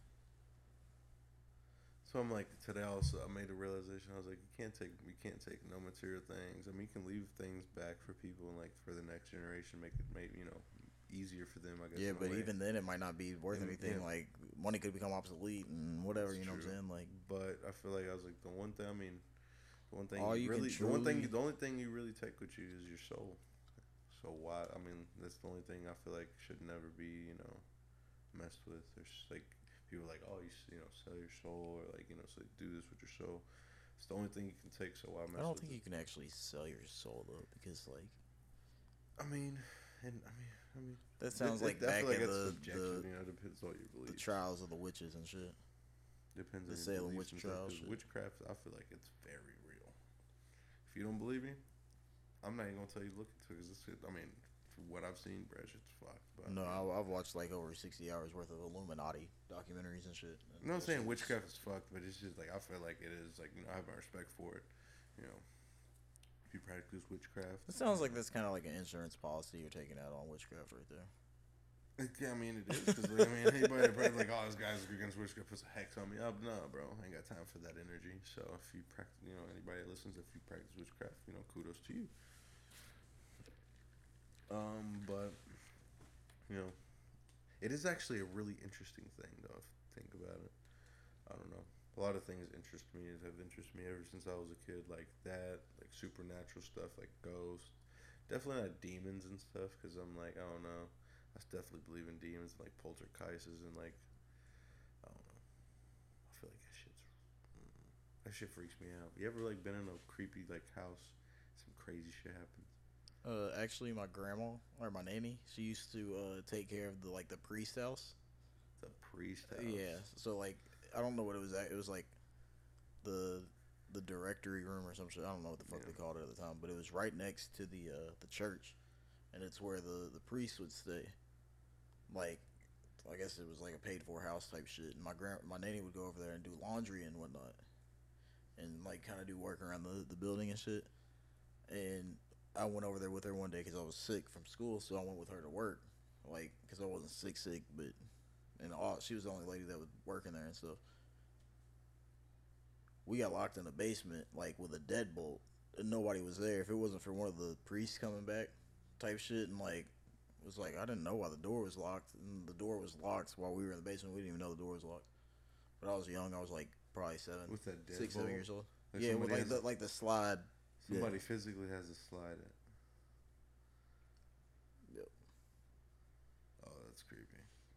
So I'm like today also I made a realization. I was like, you can't take we can't take no material things. I mean, you can leave things back for people and like for the next generation, make it make you know easier for them. I guess. Yeah, but way. even then, it might not be worth anything. yeah. Like money could become obsolete and whatever. That's you know true. what I'm saying? Like But I feel like I was like the one thing. I mean, the one thing All you you really, the one thing, the only thing you really take with you is your soul. So why? I mean, that's the only thing I feel like should never be, you know, messed with. There's like people are like, oh, you, you know, sell your soul or like, you know, so do this with your soul. It's the only thing you can take. So why I don't think it? you can actually sell your soul though, because like I mean, and I mean, I mean, that sounds it- like it- back like in it's the the, you know, it depends on your the trials of the witches and shit. Depends The on Salem witch trials. Witchcraft, I feel like it's very real. If you don't believe me, I'm not even gonna tell you to look into it because. I mean, from what I've seen, bro, shit's fucked. But No, I, I've watched like over sixty hours worth of Illuminati documentaries and shit. and I'm saying witchcraft is fucked, but it's just like I feel like it is. Like you know, I have my respect for it. You know, if you practice witchcraft, It sounds like that's kind of like an insurance policy you're taking out on witchcraft right there. Yeah, I mean it is. Cause, like, I mean, anybody that probably like, oh, this guy's against witchcraft puts a hex on me. Up, no, bro, I ain't got time for that energy. So if you practice, you know, anybody that listens, if you practice witchcraft, you know, kudos to you. Um, but you know, it is actually a really interesting thing, though. If you think about it, I don't know. A lot of things interest me. Have interested me ever since I was a kid, like that, like supernatural stuff, like ghosts. Definitely not demons and stuff, because I'm like, I don't know. I definitely believe in demons, and, like poltergeists and like, I don't know. I feel like that shit's mm, that shit freaks me out. You ever like been in a creepy like house? Some crazy shit happens. Uh, actually, my grandma or my nanny, she used to uh take care of the like the priest house. The priest house. Yeah, so like I don't know what it was. At. It was like the the directory room or some shit. I don't know what the fuck Yeah. they called it at the time, but it was right next to the uh, the church, and it's where the the priest would stay. Like, I guess it was like a paid for house type shit. And my grand my nanny would go over there and do laundry and whatnot, and like kind of do work around the the building and shit. And I went over there with her one day because I was sick from school, so I went with her to work, like because I wasn't sick sick, but and all she was the only lady that was working there and stuff. We got locked in the basement like with a deadbolt, and nobody was there. If it wasn't for one of the priests coming back, type shit, and like it was like I didn't know why the door was locked, and the door was locked while we were in the basement. We didn't even know the door was locked. But I was young. I was like probably seven, six, seven years old. Like yeah, with like the like the slide. Yeah. Somebody physically has to slide it. Yep. Oh, that's creepy.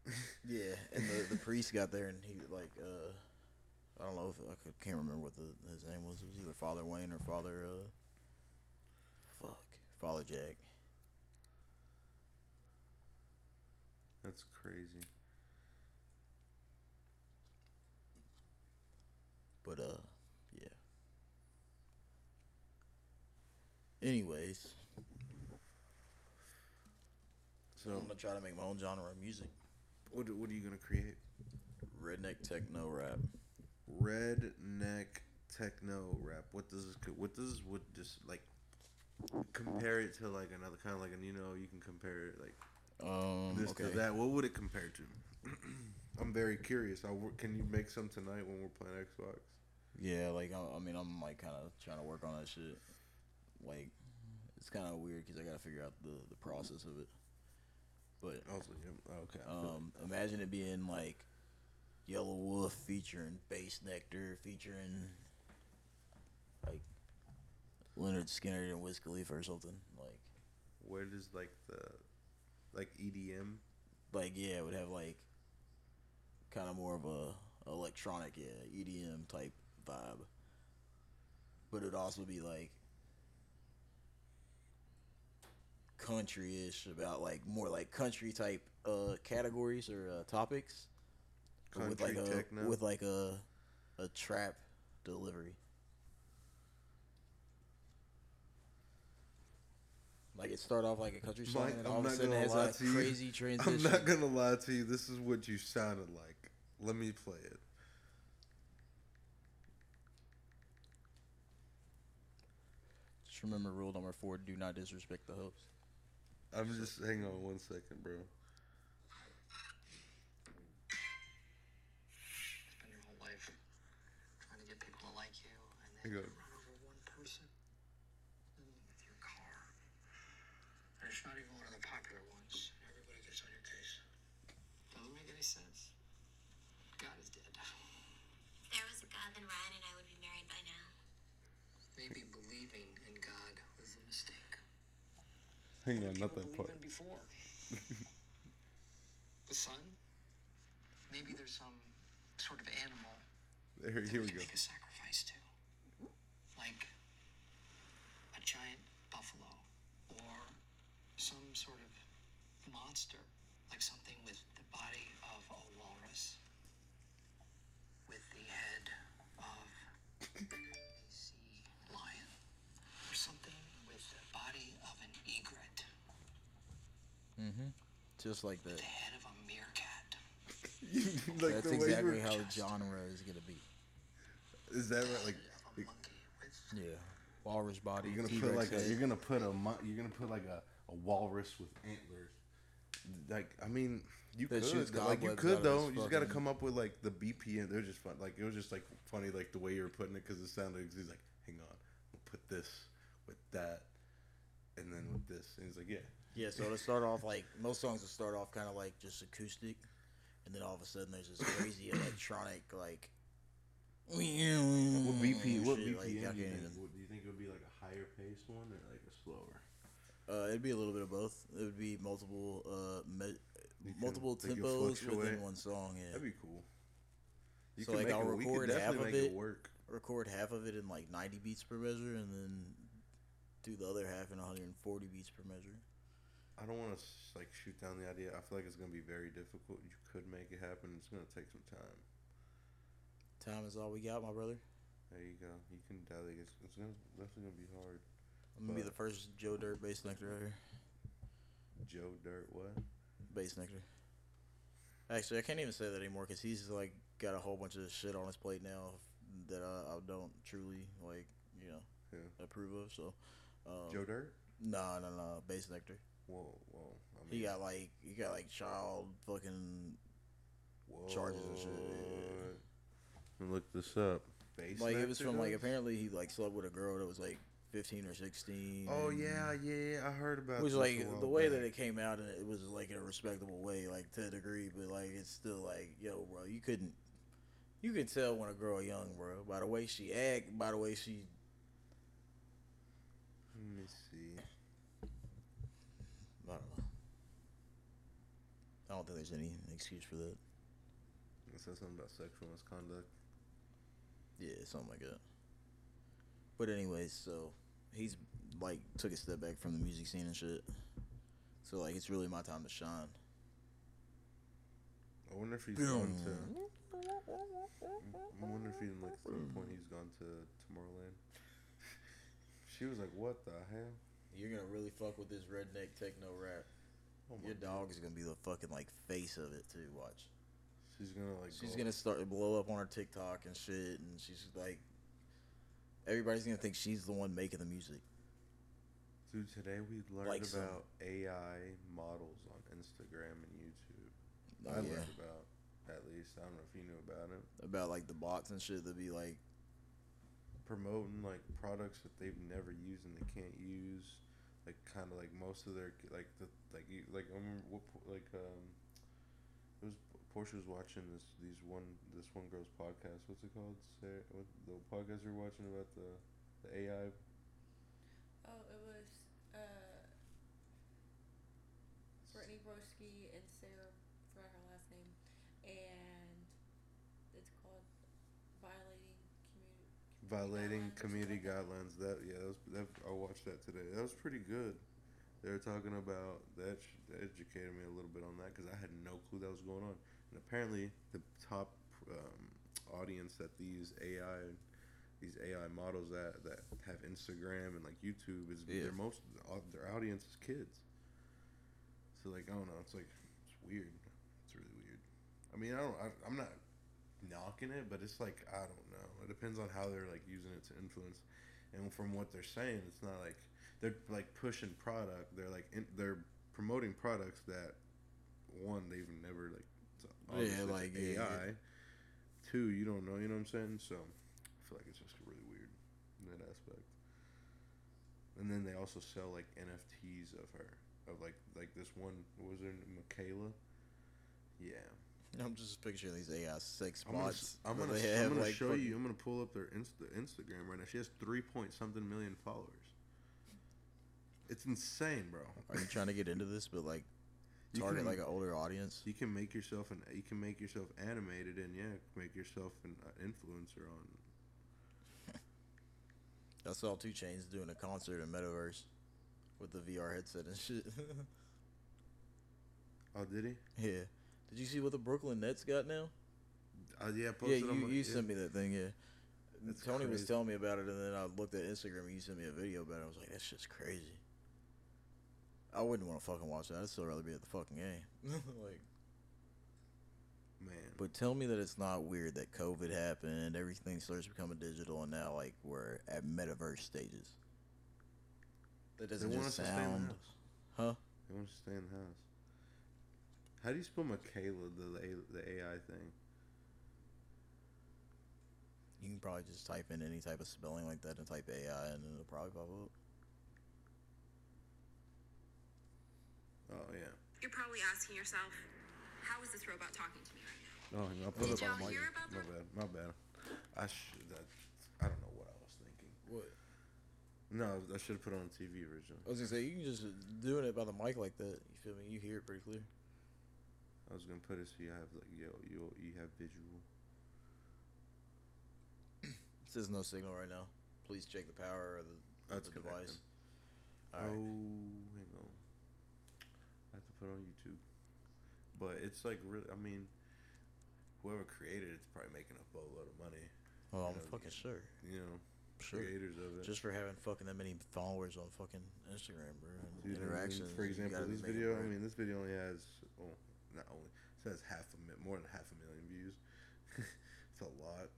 Yeah, and the, the priest got there and he like uh I don't know if I could, can't remember what the, his name was. It was either Father Wayne or Father uh fuck Father Jack. That's crazy. But uh yeah. Anyways, So, I'm gonna try to make my own genre of music. what what are you gonna create? Redneck techno rap. Redneck techno rap. What does this? What does what just like compare it to like another kind of like and you know you can compare it like Um this okay. to that. What would it compare to? I'm very curious. I wor- can you make some tonight when we're playing Xbox? Yeah, like I, I mean, I'm like kind of trying to work on that shit. Like, it's kind of weird because I gotta figure out the the process of it. But like, yeah, okay. Um, imagine it being like Yelawolf featuring Bassnectar featuring like Lynyrd Skynyrd and Wiz Khalifa or something. Like, Where does like the like EDM? like yeah, it would have like kind of more of a electronic, yeah, EDM type vibe. But it'd also be like country-ish about like more like country type uh, categories or uh, topics but with like Country a with like a a trap delivery. Like it start off like a country song, Mike, and all I'm of a sudden it has lie like to you. crazy transition. I'm not gonna lie to you. This is what you sounded like. Let me play it. Just remember rule number four: do not disrespect the host. I'm just hang on one second, bro. spend your whole life trying to get people to like you, and then Here you you go. run over one person with your car. And it's not even one of the popular ones. and Everybody gets on your case. Doesn't make any sense. God is dead. If there was a God, then Ryan and I would be married by now. Maybe believing in God was a mistake. Hang on, not that part. before. the sun. Maybe there's some sort of animal There, that here we we go. make a sacrifice to. Like a giant buffalo or some sort of monster, Mm-hmm. Just like that. the head of a meerkat. like That's the exactly how were, the genre is gonna be. is that right? Like, Of a monkey with Yeah, walrus body. you're gonna T-Rex put like a, you're gonna put a you're gonna put like a, a walrus with antlers. Like, I mean, you That shoots could like you could though. You just got to come up with like the BPM. They're just fun. Like it was just like funny, like the way you were putting it because it sounded. He's like, hang on, we'll put this with that, and then with this. And he's like, yeah. Yeah, so to start off like most songs will start off kind of like just acoustic, and then all of a sudden there's this crazy electronic like. What BP? What shit, BPM? like, I do, you think? What, do you think it would be like a higher paced one or like a slower? Uh, it'd be a little bit of both. It would be multiple, uh, me- You can- multiple tempos within one song. Yeah, That'd be cool. You So, could like, make I'll it, record half of it it. work. record half of it in like 90 beats per measure, and then do the other half in 140 beats per measure. I don't want to like shoot down the idea. I feel like it's gonna be very difficult. You could make it happen. It's gonna take some time. Time is all we got, my brother. There you go. You can definitely. It's, it's gonna definitely gonna be hard. I'm gonna be the first Joe Dirt Bassnectar right here. Joe Dirt, what? Bassnectar. Actually, I can't even say that anymore because he's like got a whole bunch of shit on his plate now that I, I don't truly like, you know, Yeah. approve of. So, um, Joe Dirt? no, no, no, Bassnectar. Whoa, whoa. I mean, He got like he got like child fucking whoa. charges and shit. Let me Look this up. Base like it was from like apparently he like slept with a girl that was like 15 or 16. Oh and- yeah, yeah, yeah. I heard about. Which this like a the way that it came out, and it was like in a respectable way, like to a degree, but like it's still like, yo, bro, you couldn't, you could tell when a girl young, bro, by the way she act, by the way she, Let me see. I don't know. I don't think there's any excuse for that. It says something about sexual misconduct. Yeah, something like that. But anyways, so he's like took a step back from the music scene and shit. So like it's really my time to shine. I wonder if he's gone to. I wonder if he's like at some point he's gone to Tomorrowland. she was like, "What the hell?" You're gonna really fuck with this redneck techno rap. Oh Your dog is gonna be the fucking like face of it too. Watch. She's gonna like. She's go- gonna start to blow up on her TikTok and shit, and she's like, everybody's gonna think she's the one making the music. Dude, today we learned Like some- about AI models on Instagram and YouTube. Oh, I yeah. learned about at least. I don't know if you knew about it. About like the bots and shit that be like, Promoting like products that they've never used and they can't use. Like kind of like most of their like the like you like remember what like um it was Portia was watching this these one this one girl's podcast. What's it called? Sarah, what the podcast you're watching about the the AI Oh, it was uh, Brittany Broski and Sarah, forgot her last name, and it's called violating community. Violating community guidelines. That yeah, that was that, I watched that today. That was pretty good. They were talking about that. That educated me a little bit on that because I had no clue that was going on. And apparently, the top um, audience that these AI, these AI models that that have Instagram and like YouTube is Yeah. their most their audience is kids. So like I don't know, it's like it's weird. It's really weird. I mean, I don't. I, I'm not knocking it, but it's like I don't know. It depends on how they're like using it to influence. And from what they're saying, it's not like they're like pushing product. They're like in, they're promoting products that one they've never like. it's like, yeah, AI. Two, you don't know. You know what I'm saying? So I feel like it's just really weird in that aspect. And then they also sell like NFTs of her, of like like this one. What was her? Miquela? Yeah. I'm just picturing these AI sex I'm gonna. I'm gonna, I'm gonna like, show fucking- you. I'm gonna pull up their Insta, Instagram right now. She has three point something million followers. It's insane, bro. Are you trying to get into this, but like target can- like an older audience? You can make yourself an. You can make yourself animated and yeah, make yourself an uh, influencer on. I saw 2 Chainz doing a concert in Metaverse with the VR headset and shit. Oh, did he? yeah. Did you see what the Brooklyn Nets got now? Uh, yeah, Yeah, posted on you, you yeah. sent me that thing. Yeah. That's Tony was telling me about it, and then I looked at Instagram and you sent me a video about it. I was like, that's just crazy. I wouldn't want to fucking watch that. I'd still rather be at the fucking game. like, Man, but tell me that it's not weird that COVID happened, everything starts becoming digital, and now like we're at metaverse stages. That they doesn't want us just to stay in the house. huh? They want us to stay in the house. How do you spell Miquela, the the AI thing? You can probably just type in any type of spelling like that and type AI, and it'll probably pop up. Oh yeah. You're probably asking yourself, how is this robot talking to me right now? Oh, I'll put Did it up on y'all my. hear about My bad. My bad. I should. That, I don't know what I was thinking. What? No, I should have put it on TV originally. I was gonna say you can just doing it by the mic like that. You feel me? You hear it pretty clear. I was gonna put it so you have like yo you you have visual. It says no signal right now. Please check the power of the, of That's the device. Oh, All right. Oh, hang on. I have to put it on YouTube. But it's like really. I mean, whoever created it's probably making a boatload of money. Well, I'm know, fucking sure. You know, Sure. creators of it. Just for having fucking that many followers on fucking Instagram, bro. And Dude, I mean, interactions. For example, this video. I mean, this video only has well, not only it says half a mi- more than half a million views. it's a lot.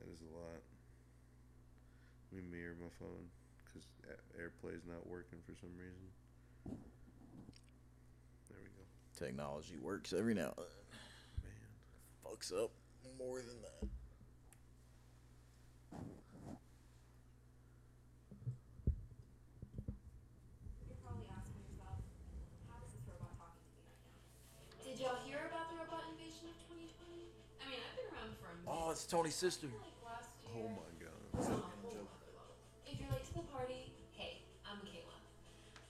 That is a lot. Let me mirror my phone because AirPlay's not working for some reason. There we go. technology works every now and then. Man, Fucks up more than that. You're probably asking yourself, how is this robot talking to me right now? Did y'all hear about the robot invasion of 2020? I mean, I've been around for a minute. Oh, it's Tony's sister. Like year. oh my god. was on a whole other level. If you're late to the party, hey, I'm Miquela.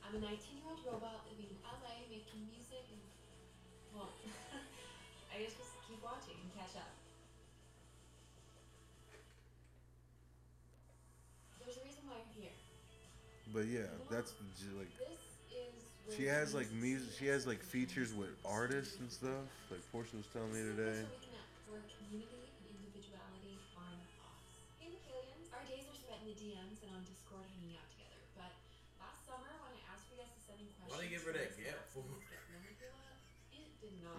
I'm a 19 year old robot living in LA making music and. Well, I guess just keep watching and catch up. There's a reason why you're here. But yeah, that's j- like This she has like music. She has like features with artists and stuff. Like Portia was telling me This is a today. place we connect, where community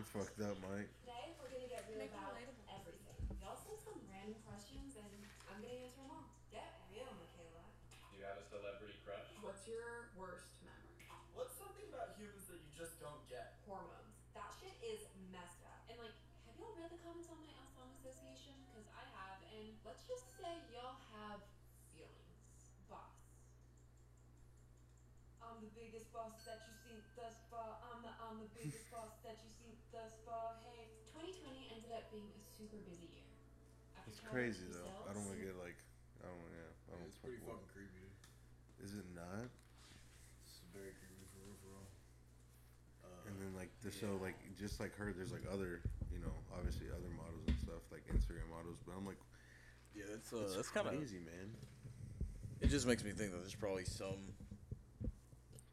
did fucked up, Mike. Today, we're gonna get real Make about everything. Y'all sent some random questions, and I'm gonna answer them all. Get real, Miquela. You have a celebrity crush? What's your worst memory? What's something about humans that you just don't get? Hormones. That shit is messed up. And like, have y'all read the comments on my Us Song Association? Because I have, and let's just say y'all have feelings. Boss. I'm the biggest boss that you've seen thus far. I'm the I'm the biggest boss that you've seen thus far. Hey, 2020 ended up being a super busy year. After It's crazy though. sell I don't want to get like. I don't. Yeah. I don't. It's pretty fuck fucking creepy. dude. Is it not? It's very creepy for real, for real. Uh, And then like the so like just like her, there's like other you know obviously other models and stuff like Instagram models, but I'm like yeah, that's uh, that's kind of. crazy, man. It just makes me think that there's probably some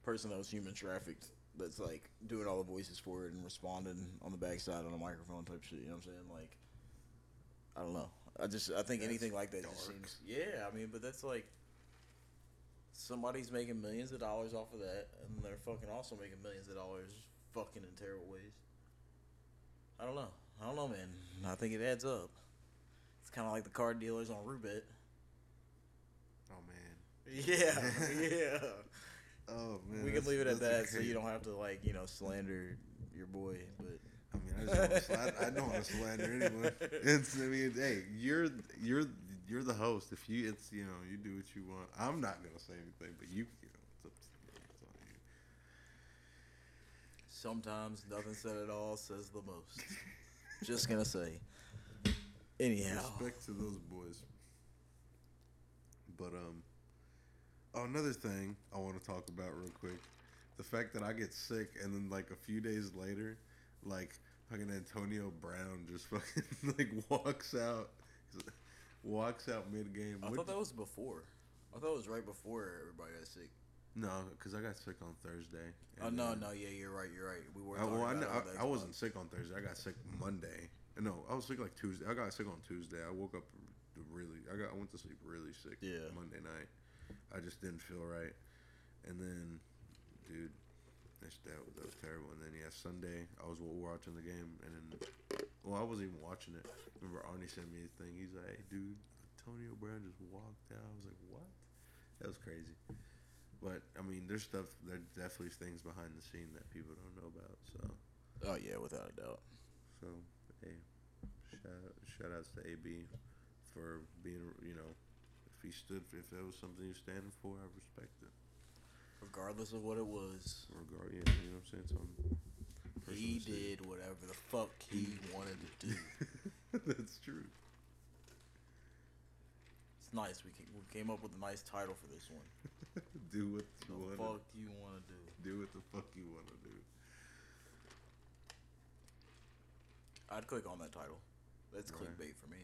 person that was human trafficked that's like doing all the voices for it and responding on the backside on a microphone type shit. You know what I'm saying? Like, I don't know. I just I think That's anything like that just seems yeah. I mean, but that's like somebody's making millions of dollars off of that, and they're fucking also making millions of dollars fucking in terrible ways. I don't know. I don't know, man. I think it adds up. It's kind of like the car dealers on Rubet. Oh man. Yeah, yeah. Oh man. we can leave it at that, so you don't have to like you know slander your boy. But I mean, I, just don't wanna sla- I don't want to slander anyone. It's, I mean, hey, you're you're you're the host. If you, it's you know, you do what you want. I'm not gonna say anything, but you, you know, it's up to it's on you. sometimes nothing said at all says the most. Just gonna say. Anyhow, Respect to those boys. But um, oh, another thing I want to talk about real quick, the fact that I get sick and then like a few days later, like fucking Antonio Brown just fucking like walks out, walks out mid game. I thought that was before. I thought it was right before everybody got sick. no, because I got sick on Thursday. Oh and no, then- no, yeah, you're right, you're right. We were. I, well, I, talking about it on the I, I wasn't sick on Thursday. I got sick Monday. No, I was sick like Tuesday. I got sick on Tuesday. I woke up really. I got. I went to sleep really sick. Yeah. Monday night. I just didn't feel right, and then, dude, that was- that was terrible. And then yeah, Sunday I was watching the game, and then, well, I wasn't even watching it. Remember Arnie sent me a thing. He's like, "Hey, dude, Antonio Brown just walked out." I was like, "What?" That was crazy. But I mean, there's stuff. There's definitely things behind the scene that people don't know about. So. Oh yeah, without a doubt. So, hey, shout shout outs to AB for being, you know, if he stood, if that was something he was standing for, I respect it. Regardless of what it was, Regard, yeah, you know what I'm saying? He did whatever the fuck he wanted to do. That's true. It's nice. We ca- we came up with a nice title for this one. do what The you want. fuck you want to do? Do what the fuck you want to do. I'd click on that title. That's Right. clickbait for me.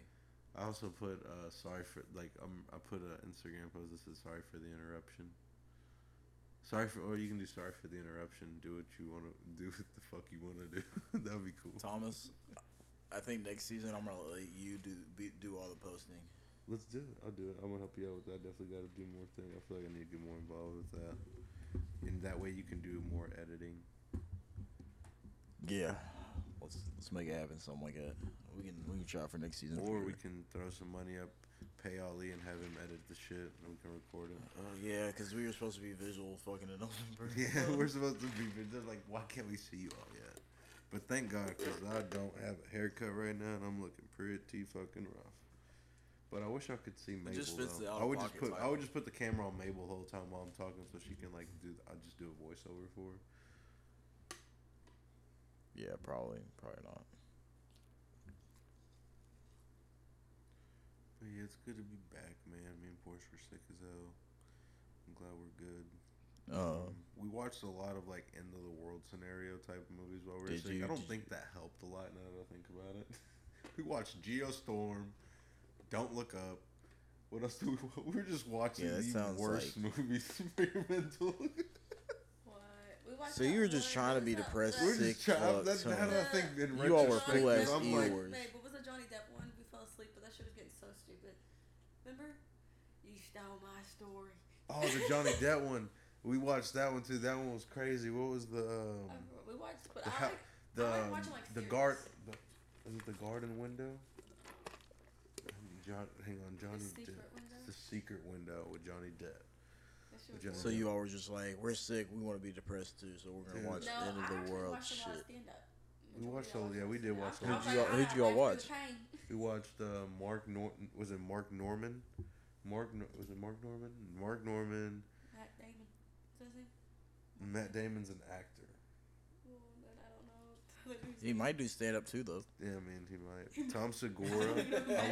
I also put uh, sorry for like um I put an Instagram post that says sorry for the interruption. Sorry for, or you can do sorry for the interruption. Do what you want to do. What the fuck you want to do. that would be cool. Thomas, I think next season I'm gonna let you do be, do all the posting. Let's do it. I'll do it. I'm gonna help you out with that. Definitely got to do more thing. I feel like I need to get more involved with that. And that way you can do more editing. Yeah, let's let's make it happen. Something like that. We can we can try for next season. Or we can throw some money up, pay Ali, and have him edit the shit, and we can record it. Uh, yeah, because we were supposed to be visual fucking in November. Yeah, we're supposed to be. but They're like, why can't we see you all yet? But thank God, because I don't have a haircut right now, and I'm looking pretty fucking rough. But I wish I could see Mabel. just fits though. the I would just out-of-pocket put. I would just put the camera on Mabel the whole time while I'm talking, so she can like do. I just do a voiceover for her. Yeah, probably probably not. But yeah, it's good to be back, man. Me and Portia were sick as hell. I'm glad we're good. Uh, Um, we watched a lot of like end of the world scenario type of movies while we were sick. you- I don't did think that helped a lot now that I think about it. we watched Geostorm, Don't Look Up. What else do we? wa- We were just watching Yeah, the worst like- movies for your mental. What? We watched So that you were just one- trying to what be was that- depressed, was we're that- just trying. fuck, That's son. how I think in You all were retrospect, cool 'cause ass I'm like, Eeyores. Babe, what was the Johnny Depp one? We fell asleep, but that shit was getting so stupid. Remember? You stole my story. oh, the Johnny Depp one. We watched that one too. That one was crazy. What was the? Um, I- we watched, but the I like, the I like um, watching, like, the series. guard the, is it the garden window John, hang on Johnny secret Depp window? the secret window with Johnny Depp with Johnny So Depp. you all were just like, we're sick. We want to be depressed too. So we're gonna Yeah. watch No, the end I of the world watched a lot of shit. We watched of all- yeah, we did watch I all- was Who'd you, all, who'd you all gotta laugh through watch? we watched uh, Mark Norton was it Mark Normand Mark was it Mark Normand Mark Normand Matt Damon. Says he? Matt Damon's an actor Well, then I don't know. He might do stand up too though. yeah I mean he might Tom Segura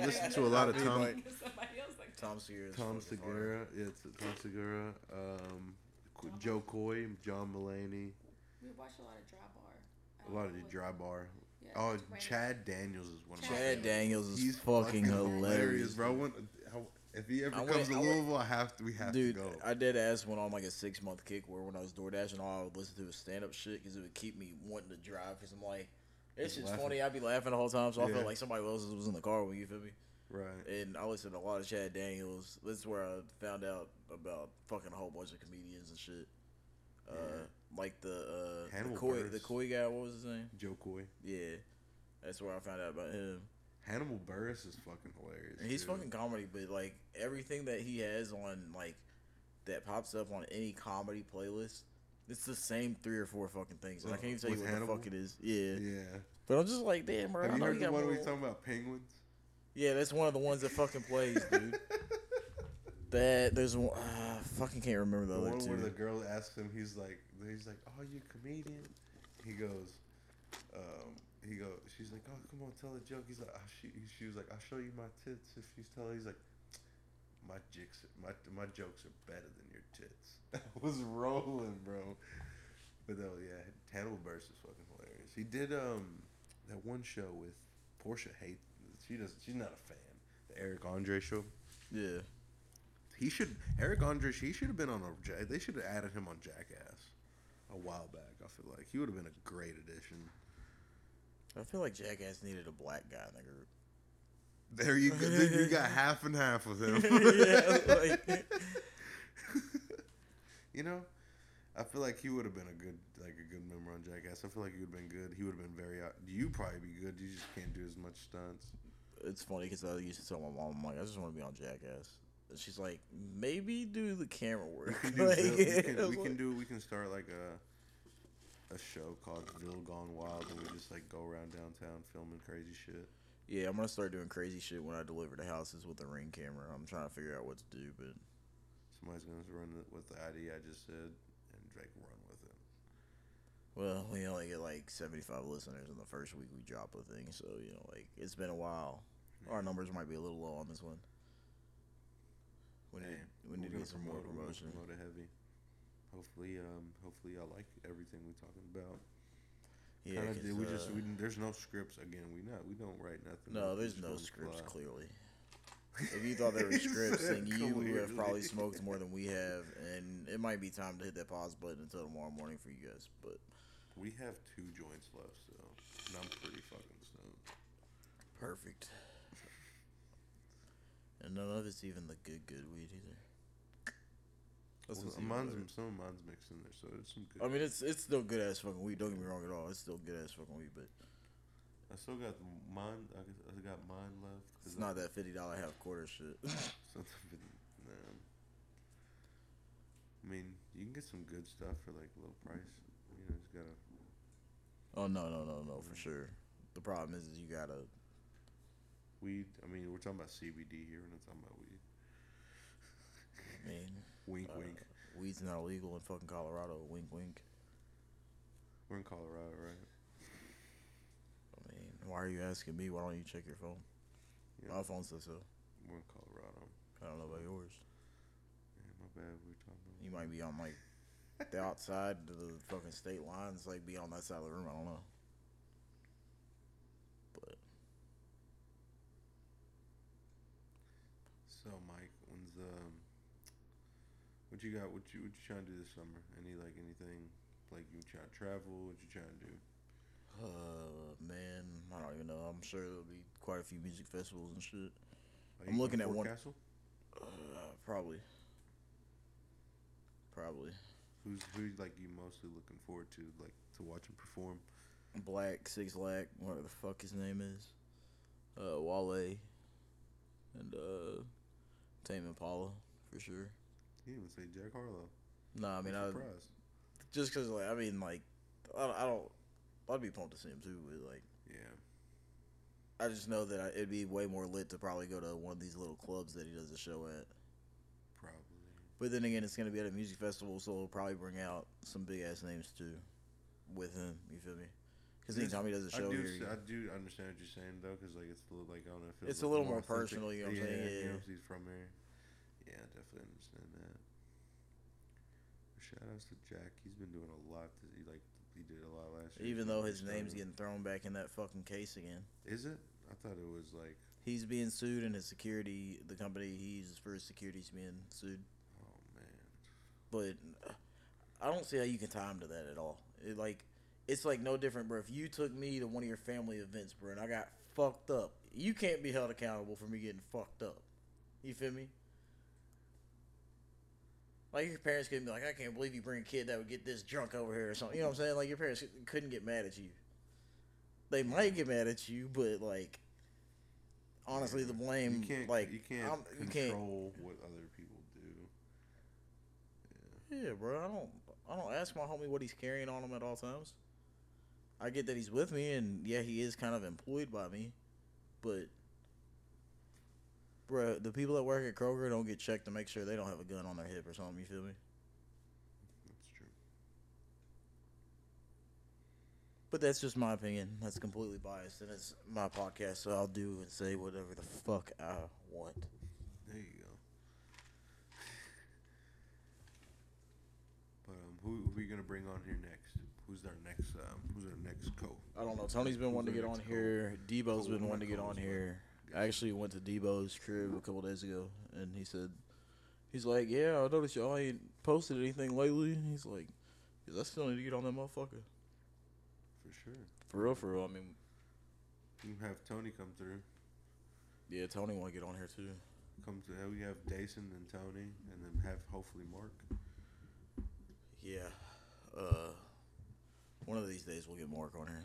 I listen to a lot of Tom. Somebody else like Tom Segura. Tom Segura yeah it's Tom Segura um, Qu- Jo Koy John Mulaney We watched a lot of Dry Bar. I A lot of the know dry bar. Yeah, Oh, Chad Daniels is one of my Chad Chad Daniels is He's fucking hilarious. bro. When, how, If he ever I comes went- to I went- Louisville, I have to. We have Dude, to go. Dude, I did ass went on like a six month kick where when I was door dashing, all I would listen to was stand up shit because it would keep me wanting to drive. Because I'm like, it's Just funny. I'd be laughing the whole time, so I felt like somebody else was in the car with. You feel me? right. And I listened to a lot of Chad Daniels. This is where I found out about fucking a whole bunch of comedians and shit. Uh, like the uh, the Koy, the Koy guy. What was his name? Jo Koy. Yeah, that's where I found out about him. Hannibal Buress is fucking hilarious. And he's dude. fucking comedy, but like everything that he has on like that pops up on any comedy playlist, it's the same three or four fucking things. And I Uh, can't even tell you what Hannibal? the fuck it is. Yeah. Yeah. But I'm just like, damn, bro. Have I you know heard you the one we talking about penguins? Yeah, that's one of the ones that fucking plays, dude. that there's one. Uh, fucking can't remember the, The other one two. where the girl asks him, he's like, he's like, "Oh, you a comedian?" He goes, um, he go, she's like, "Oh, come on, tell a joke." He's like, oh, she, she was like, "I'll show you my tits if you tell." He's like, "My jokes, my my jokes are better than your tits." I was rolling, bro. But though, yeah, Hannibal Buress is fucking hilarious. He did um that one show with Portia Hate. She does. She's not a fan. The Eric Andre show. yeah. He should Eric Andre. He should have been on a. They should have added him on Jackass a while back. I feel like he would have been a great addition. I feel like Jackass needed a black guy in the group. There you go. You got half and half with him. yeah, like, you know, I feel like he would have been a good, like a good member on Jackass. I feel like he would have been good. He would have been very. You probably be good. You just can't do as much stunts. it's funny because I used to tell my mom, I'm like, I just want to be on Jackass. And she's like, maybe do the camera We work. can do. Like, we, can, we can like- do. We can start like a. A show called Ville Gone Wild, and we just like go around downtown filming crazy shit. Yeah, I'm gonna start doing crazy shit when I deliver the houses with the ring camera. I'm trying to figure out what to do, but Somebody's gonna run it with the idea I just said, and Drake will run with it. well, we only get like 75 listeners in the first week we drop a thing, so you know, like it's been a while. Our numbers might be a little low on this one. We need, we need to get some more promote it, we're promotion. Promote heavy. Hopefully, um, hopefully y'all like everything we're talking about. Yeah, Kinda did- we just uh, we, there's no scripts again. We not we don't write nothing. no, there's no scripts fly. clearly. If you thought there were scripts, then you have probably smoked more than we have, and it might be time to hit that pause button until tomorrow morning for you guys. But We have two joints left, so and I'm pretty fucking stoned. perfect. And none of it's even the good, good weed either. That's what's mine's better. some of mine's mixed in there, so it's some good. I mean, it's it's still good ass fucking weed. Don't get me wrong at all. It's still good ass fucking weed, but I still got mine. I guess I got mine left. it's not that fifty dollar half quarter shit. Nah. I mean, you can get some good stuff for like low price. You know, just gotta. oh no, no, no, no, for sure. The problem is, is you gotta. Weed. I mean, we're talking about CBD here. We're not talking about weed. I mean, Wink, uh, wink. Weed's not illegal in fucking Colorado. Wink, wink. We're in Colorado, right? I mean, why are you asking me? Why don't you check your phone? Yeah. My phone says so. We're in Colorado. I don't know about yours. Yeah, my bad. We were talking about. You might be on like the outside of the fucking state lines, like be on that side of the room. I don't know. But So, Mike, when's um, what you got? What you what you trying to do this summer? Any like anything? Like you trying to travel? What you trying to do? uh, man, I don't even know. I'm sure there'll be quite a few music festivals and shit. Are I'm you looking at one- Castle. Uh, probably. Probably. Who's who like you mostly looking forward to like to watch him perform? Black, Six Lack, whatever the fuck his name is. Uh, Wale. And, uh, Tame Impala, for sure. He didn't even say Jack Harlow. No, I mean, I'm I, surprised. just because, like, I mean, like, I, I don't, I'd be pumped to see him too, but, like, Yeah. I just know that I, it'd be way more lit to probably go to one of these little clubs that he does a show at. Probably. But then again, it's gonna be at a music festival, so it'll probably bring out some big ass names too, with him. You feel me? Because anytime he does a show I do, here, I do understand what you're saying though, because like it's a little like I don't know if it It's a little more authentic. personal, you know what I'm yeah, saying? Yeah. he's from here. Yeah, definitely understand that. Shout outs to Jack. He's been doing a lot. This, he like he did a lot last year. even though his name's getting thrown back in that fucking case again. Is it? I thought it was like, He's being sued, and his security, the company he uses for his security, is being sued. oh man, But I don't see how you can tie him to that at all. It like, it's like no different, bro. If you took me to one of your family events, bro, and I got fucked up, you can't be held accountable for me getting fucked up. You feel me? Like your parents couldn't be like, I can't believe you bring a kid that would get this drunk over here or something. You know what I'm saying? Like your parents couldn't get mad at you. They might get mad at you, but like, honestly, the blame, you can't like, you can't I'm- you can't control what other people do. Yeah, bro. I don't. I don't ask my homie what he's carrying on him at all times. I get that he's with me, and yeah, he is kind of employed by me, but, bro, the people that work at Kroger don't get checked to make sure they don't have a gun on their hip or something. You feel me? That's true. But that's just my opinion. That's completely biased, and it's my podcast, so I'll do and say whatever the fuck I want. There you go. But um, who, who are we gonna bring on here next? Who's our next? Um, who's our next co? I don't know. Tony's been Who's wanting to get on next here. Debo's co- been wanting to get on here. I actually went to Debo's crib a couple days ago, and he said, he's like, yeah, I noticed y'all ain't posted anything lately. He's like, 'Cause I still need to get on that motherfucker. For sure. For real, for real. I mean, You have Tony come through. yeah, Tony want to get on here too. Come to we have Dason and Tony, and then have hopefully Mark. Yeah. Uh, one of these days we'll get Mark on here.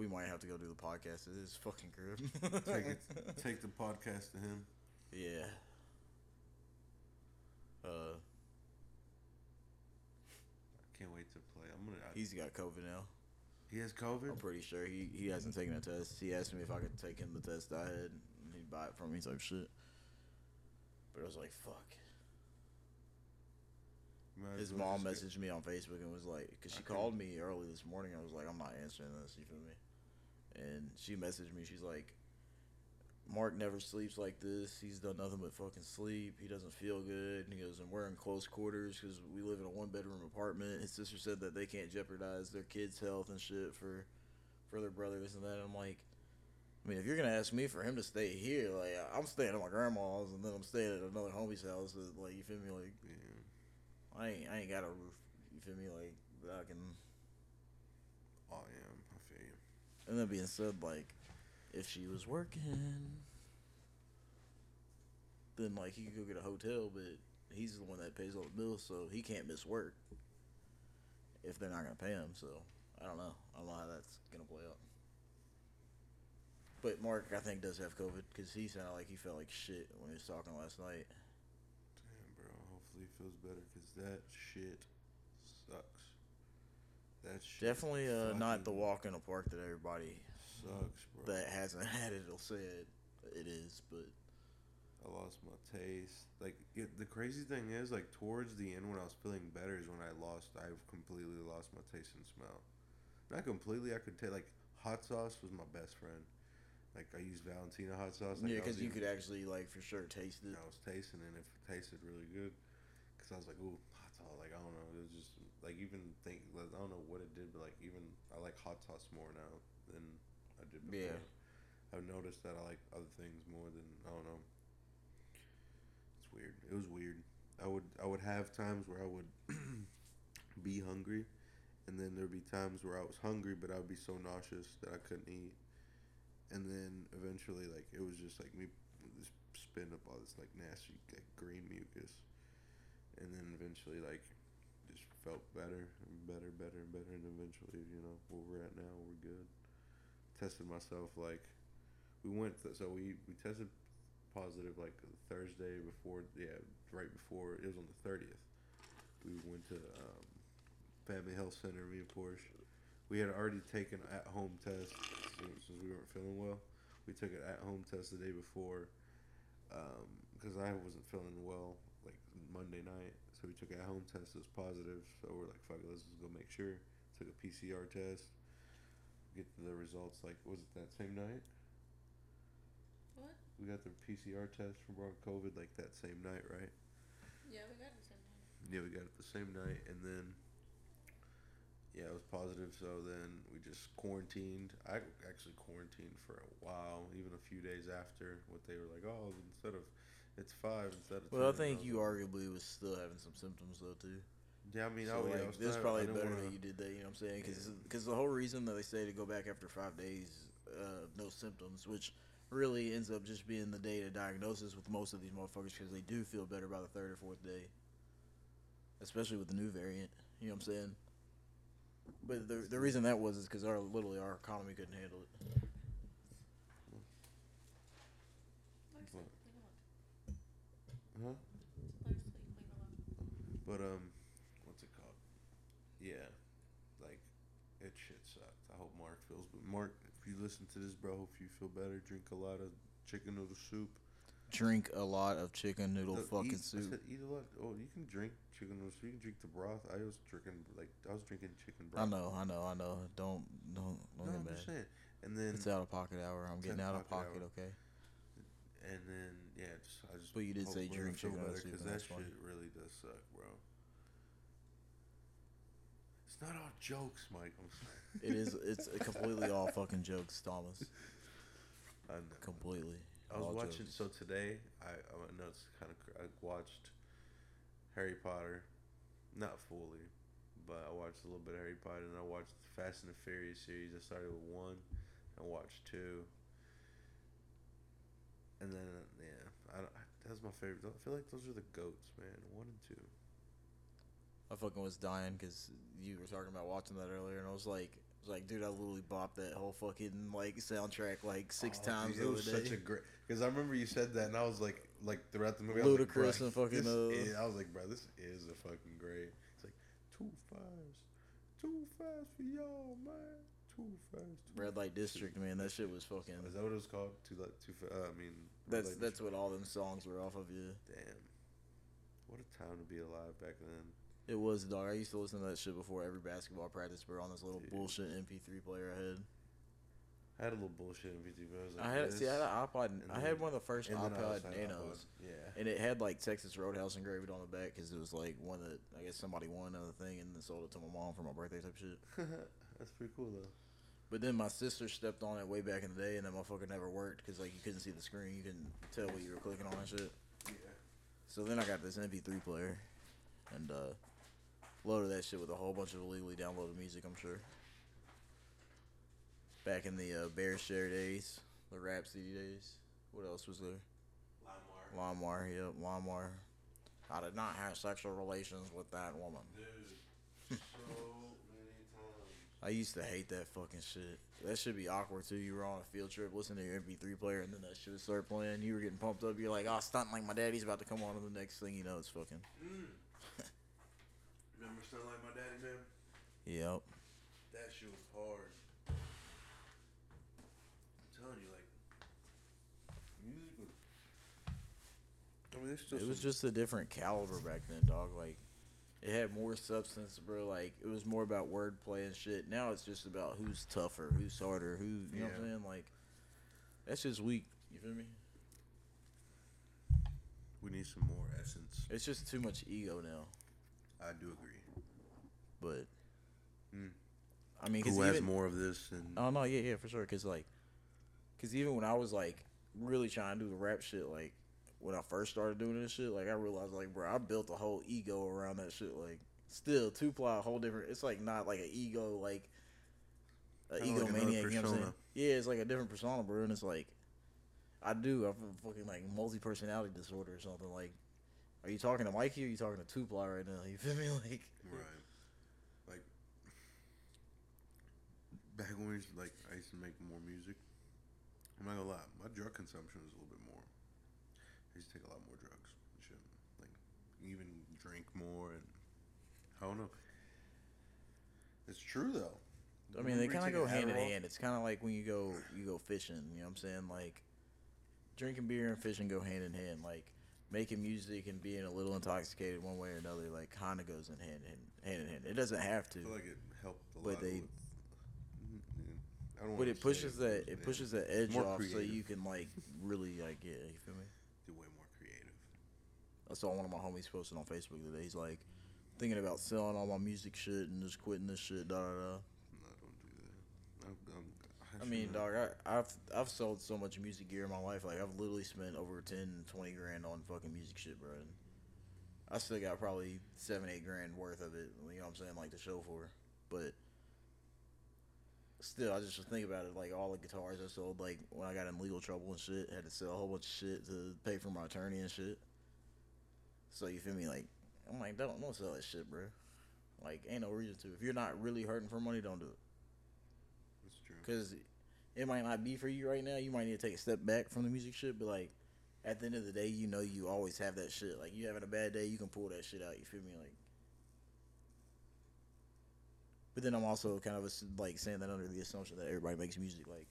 We might have to go do the podcast at his fucking crib. Take it, take the podcast to him. Yeah. Uh, I can't wait to play. I'm gonna. I, he's got COVID now. he has COVID. I'm pretty sure he, he hasn't taken a test. He asked me if I could take him the test I had, and he'd buy it from me type shit. But I was like, fuck. His mom messaged me on Facebook and was like, because she called me early this morning. I was like, I'm not answering this. You feel me? And she messaged me. She's like, Mark never sleeps like this. He's done nothing but fucking sleep. He doesn't feel good. And he goes, and we're in close quarters because we live in a one bedroom apartment. His sister said that they can't jeopardize their kids' health and shit for for their brothers and that. I'm like, I mean, if you're gonna ask me for him to stay here, like I'm staying at my grandma's and then I'm staying at another homie's house. That, like you feel me? Like Yeah. I ain't I ain't got a roof. You feel me? Like that I can. Oh am. And that being said, like if she was working, then like he could go get a hotel, but he's the one that pays all the bills, so he can't miss work if they're not gonna pay him. So I don't know. I don't know how that's gonna play out. But Mark, I think, does have COVID because he sounded like he felt like shit when he was talking last night. Damn, bro. Hopefully he feels better because that shit. That shit Definitely uh, not the walk in the park that everybody Sucks, bro. that hasn't had it will say it, it is. But I lost my taste. Like it, the crazy thing is, like towards the end when I was feeling better is when I lost. I've completely lost my taste and smell. Not completely. I could take like hot sauce was my best friend. Like I used Valentina hot sauce. Like, yeah, because you could actually like for sure taste it. I was tasting it and it tasted really good. Cause I was like, ooh, hot sauce. Like I don't know, it was just like even think. Like, I don't know what it did, but like even I like hot sauce more now than I did before. Yeah. I've noticed that I like other things more than I don't know. It's weird. It was weird. I would I would have times where I would be hungry, and then there'd be times where I was hungry, but I would be so nauseous that I couldn't eat. And then eventually, like it was just like me just spitting up all this like nasty like green mucus, and then eventually like just felt better and better, better and better, and eventually you know where we're at now, we're good. Tested myself like we went th- so we we tested positive like Thursday before yeah right before it was on the thirtieth. We went to um, Family Health Center. Me and Portia. We had already taken at home test since we weren't feeling well. We took an at home test the day before because I wasn't feeling well like Monday night. So we took a home test. It was positive. So we're like, fuck it, let's just go make sure. Took a PCR test. Get the results like was it that same night? What? We got the PCR test from our COVID like that same night, right? Yeah, we got it same night. Yeah, we got it the same night, and then yeah, it was positive. So then we just quarantined. I actually quarantined for a while, even a few days after what they were like. Oh, instead of it's five instead of. Well, I think you arguably was still having some symptoms though too. Yeah, I mean, So oh yeah, I was probably better wanna- that you did that. You know what I'm saying? Because the whole reason that they say to go back after five days, uh, no symptoms, which really ends up just being the day to diagnosis with most of these motherfuckers because they do feel better by the third or fourth day, especially with the new variant. You know what I'm saying? But the the reason that was is because our literally our economy couldn't handle it. But- Huh? But um, what's it called? Yeah, like it shit sucked. I hope Mark feels. But Mark, if you listen to this, bro, if you feel better, drink a lot of chicken noodle soup. Drink a lot of chicken noodle No, fucking eat, I soup. said eat a lot. Oh, you can drink chicken noodle soup. You can drink the broth. I was drinking like I was drinking chicken broth. I know, I know, I know. Don't don't don't No, get I'm mad. just saying. And then It's out of pocket hour. I'm getting out of out-of-pocket pocket. hour. Okay. And then yeah, just I just. But you did say drink gonna feel better, soup, 'cause that shit really does suck, bro. It's not all jokes, Mike. It is. It's completely all fucking jokes, Thomas. I know. Completely. I was all watching. jokes. So today, I I know it's kind of. I watched Harry Potter, not fully, but I watched a little bit of Harry Potter, and I watched the Fast and the Furious series. I started with one, I watched two, and then yeah, I, don't- that's my favorite. I feel like those are the goats, man. One and two. I fucking was dying because you were talking about watching that earlier, and I was like, I was like, dude, I literally bopped that whole fucking like soundtrack like six Oh, times dude, it was such a great. Because I remember you said that, and I was like, like throughout the movie, I was like, and fucking, is-" I was like, bro, this is a fucking great. It's like too fast, too fast for y'all, man, too fast. Too Red Light District, man, that shit was fucking. Is that what it was called? Too like too fast. Uh, I mean, Red That's Light that's what all them songs were off of. Yeah, Damn, what a time to be alive back then. it was dog. I used to listen to that shit before every basketball practice, bro. On this little Dude. bullshit MP3 player I had. I had a little bullshit MP3, but I was like, I had see, I had an iPod. and I then- had one of the first and iPod also Nanos, iPod, Yeah. and it had like Texas Roadhouse engraved on the back because it was like one that I guess somebody won on the thing and then sold it to my mom for my birthday type shit. That's pretty cool though. But then my sister stepped on it way back in the day, and that motherfucker never worked because like you couldn't see the screen, you couldn't tell what you were clicking on and shit. Yeah. So then I got this MP3 player, and uh, loaded that shit with a whole bunch of illegally downloaded music. I'm sure. Back in the uh, BearShare days, the Rap CD days. What else was there? LimeWire. LimeWire, yep, LimeWire. I did not have sexual relations with that woman. Dude, so many times. I used to hate that fucking shit. That should be awkward too. You were on a field trip, listening to your MP3 player, and then that shit would start playing. You were getting pumped up. You're like, "Oh, stunting like my daddy's about to come on." And the next thing you know, it's fucking. Mm. Remember Stunt Like My Daddy, man? Yep. That shit was hard. I'm telling you, like, music was. I mean, It was some- just a different caliber back then, dog. Like, it had more substance, bro. Like, it was more about wordplay and shit. Now it's just about who's tougher, who's harder, who. You know what I'm saying? Like, that's just weak. You feel me? We need some more essence. It's just too much ego now. I do agree. But, Mm. I mean, Who has even- more of this? And Oh no, yeah, yeah, for sure. Cause like, cause even when I was like really trying to do the rap shit, like when I first started doing this shit, like I realized like, bro, I built a whole ego around that shit. Like, still two ply a whole different. It's like not like an ego, like an Kinda like egomaniac. you know what I'm saying? Yeah, it's like a different persona, bro. And it's like, I do. I'm a fucking like multi personality disorder or something. Like, are you talking to Mikey or are you talking to two ply right now? You feel me? Like, right, like back when we used to, like I used to make more music. I'm not gonna lie, my drug consumption was a little bit more. I used to take a lot more drugs and shit. Like even drink more and I don't know. It's true though. I mean, they kind of go hand in hand. It's kind of like when you go you go fishing. You know what I'm saying? Like drinking beer and fishing go hand in hand. Like making music and being a little intoxicated one way or another, like kind of goes in hand in hand in hand. It doesn't have to, I feel like it helped a but lot. they. with, I don't But it pushes that it pushes that edge off, so you can like really like yeah. You feel me? Be way more creative. I saw one of my homies posted on Facebook today. He's like, thinking about selling all my music shit and just quitting this shit. Da da da. No, don't do that. I'm, I'm, I mean, shouldn't- dog, I, I've I've sold so much music gear in my life. Like I've literally spent over 10, 20 grand on fucking music shit, bro. And I still got probably seven, eight grand worth of it. You know what I'm saying? Like to show for, but still, I just think about it. Like all the guitars I sold, like when I got in legal trouble and shit, had to sell a whole bunch of shit to pay for my attorney and shit. So you feel me? Like I'm like, don't don't sell that shit, bro. Like ain't no reason to. If you're not really hurting for money, don't do it. That's true. Because it might not be for you right now. You might need to take a step back from the music shit. But like, at the end of the day, you know you always have that shit. Like you having a bad day, you can pull that shit out. You feel me? Like. But then I'm also kind of ass- like saying that under the assumption that everybody makes music like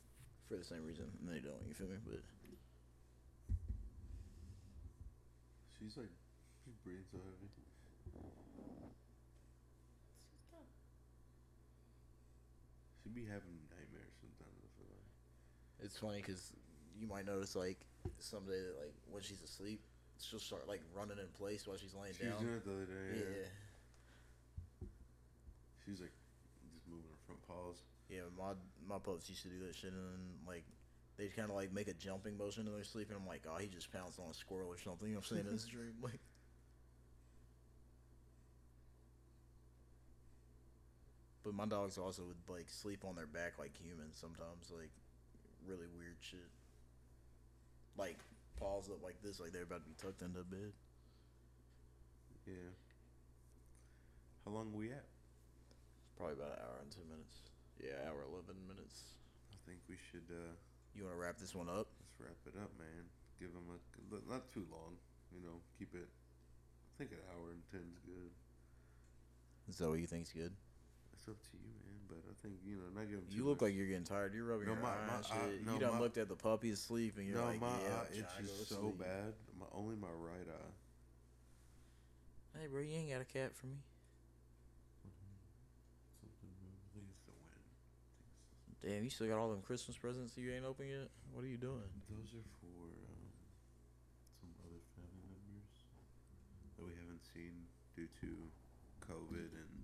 for the same reason, and they don't. You feel me? But She's like, she's breathing so heavy. She be having nightmares sometimes. I feel like. it's funny because you might notice like someday that like when she's asleep, she'll start like running in place while she's laying She was down. doing it the other day. yeah. Yeah. She's like just moving her front paws. Yeah, my my pups used to do that shit, and then, like they kind of like make a jumping motion in their sleep, and I'm like, oh, he just pounced on a squirrel or something. You know what I'm saying in his dream, like. But my dogs also would like sleep on their back like humans sometimes, like really weird shit. Like paws up like this, like they're about to be tucked into bed. Yeah. How long we at? Probably about an hour and ten minutes. Yeah, hour eleven minutes. I think we should uh You want to wrap this one up? let's wrap it up, man. Give them a not too long. You know, keep it. I think an hour and ten's good. Is that what you think's good? It's up to you, man. But I think you know, not give them. You look like you're getting tired. You're rubbing No, your my- eye my shit. eye- no, you done my- looked at the puppy asleep and you're no, like, my yeah, eye I'm trying to go itches so sleep. bad. My only my right eye. Hey, bro, you ain't got a cat for me. Something. I think it's the wind. Damn, you still got all them Christmas presents you ain't open yet? What are you doing? Those are for um, some other family members that we haven't seen due to COVID and other things.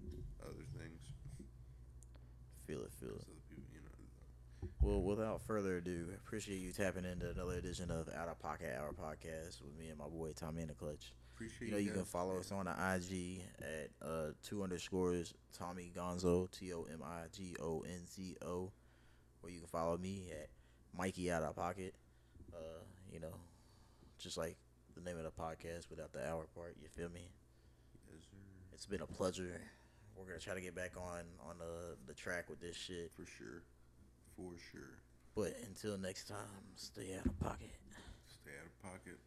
Feel it, feel it. So the people, you know, Well, without further ado, appreciate you tapping into another edition of Out of Pocket Hour podcast with me and my boy Tommy in the Clutch. appreciate You know, you can follow man. us on the IG at uh, two underscores Tommy Gonzo T O M I G O N Z O, or you can follow me at Mikey Out of Pocket. Uh, you know, just like the name of the podcast without the hour part. You feel me? Yes, sir. It's been a pleasure. We're gonna try to get back on on the the track with this shit. For sure. For sure. But until next time, stay out of pocket. Stay out of pocket.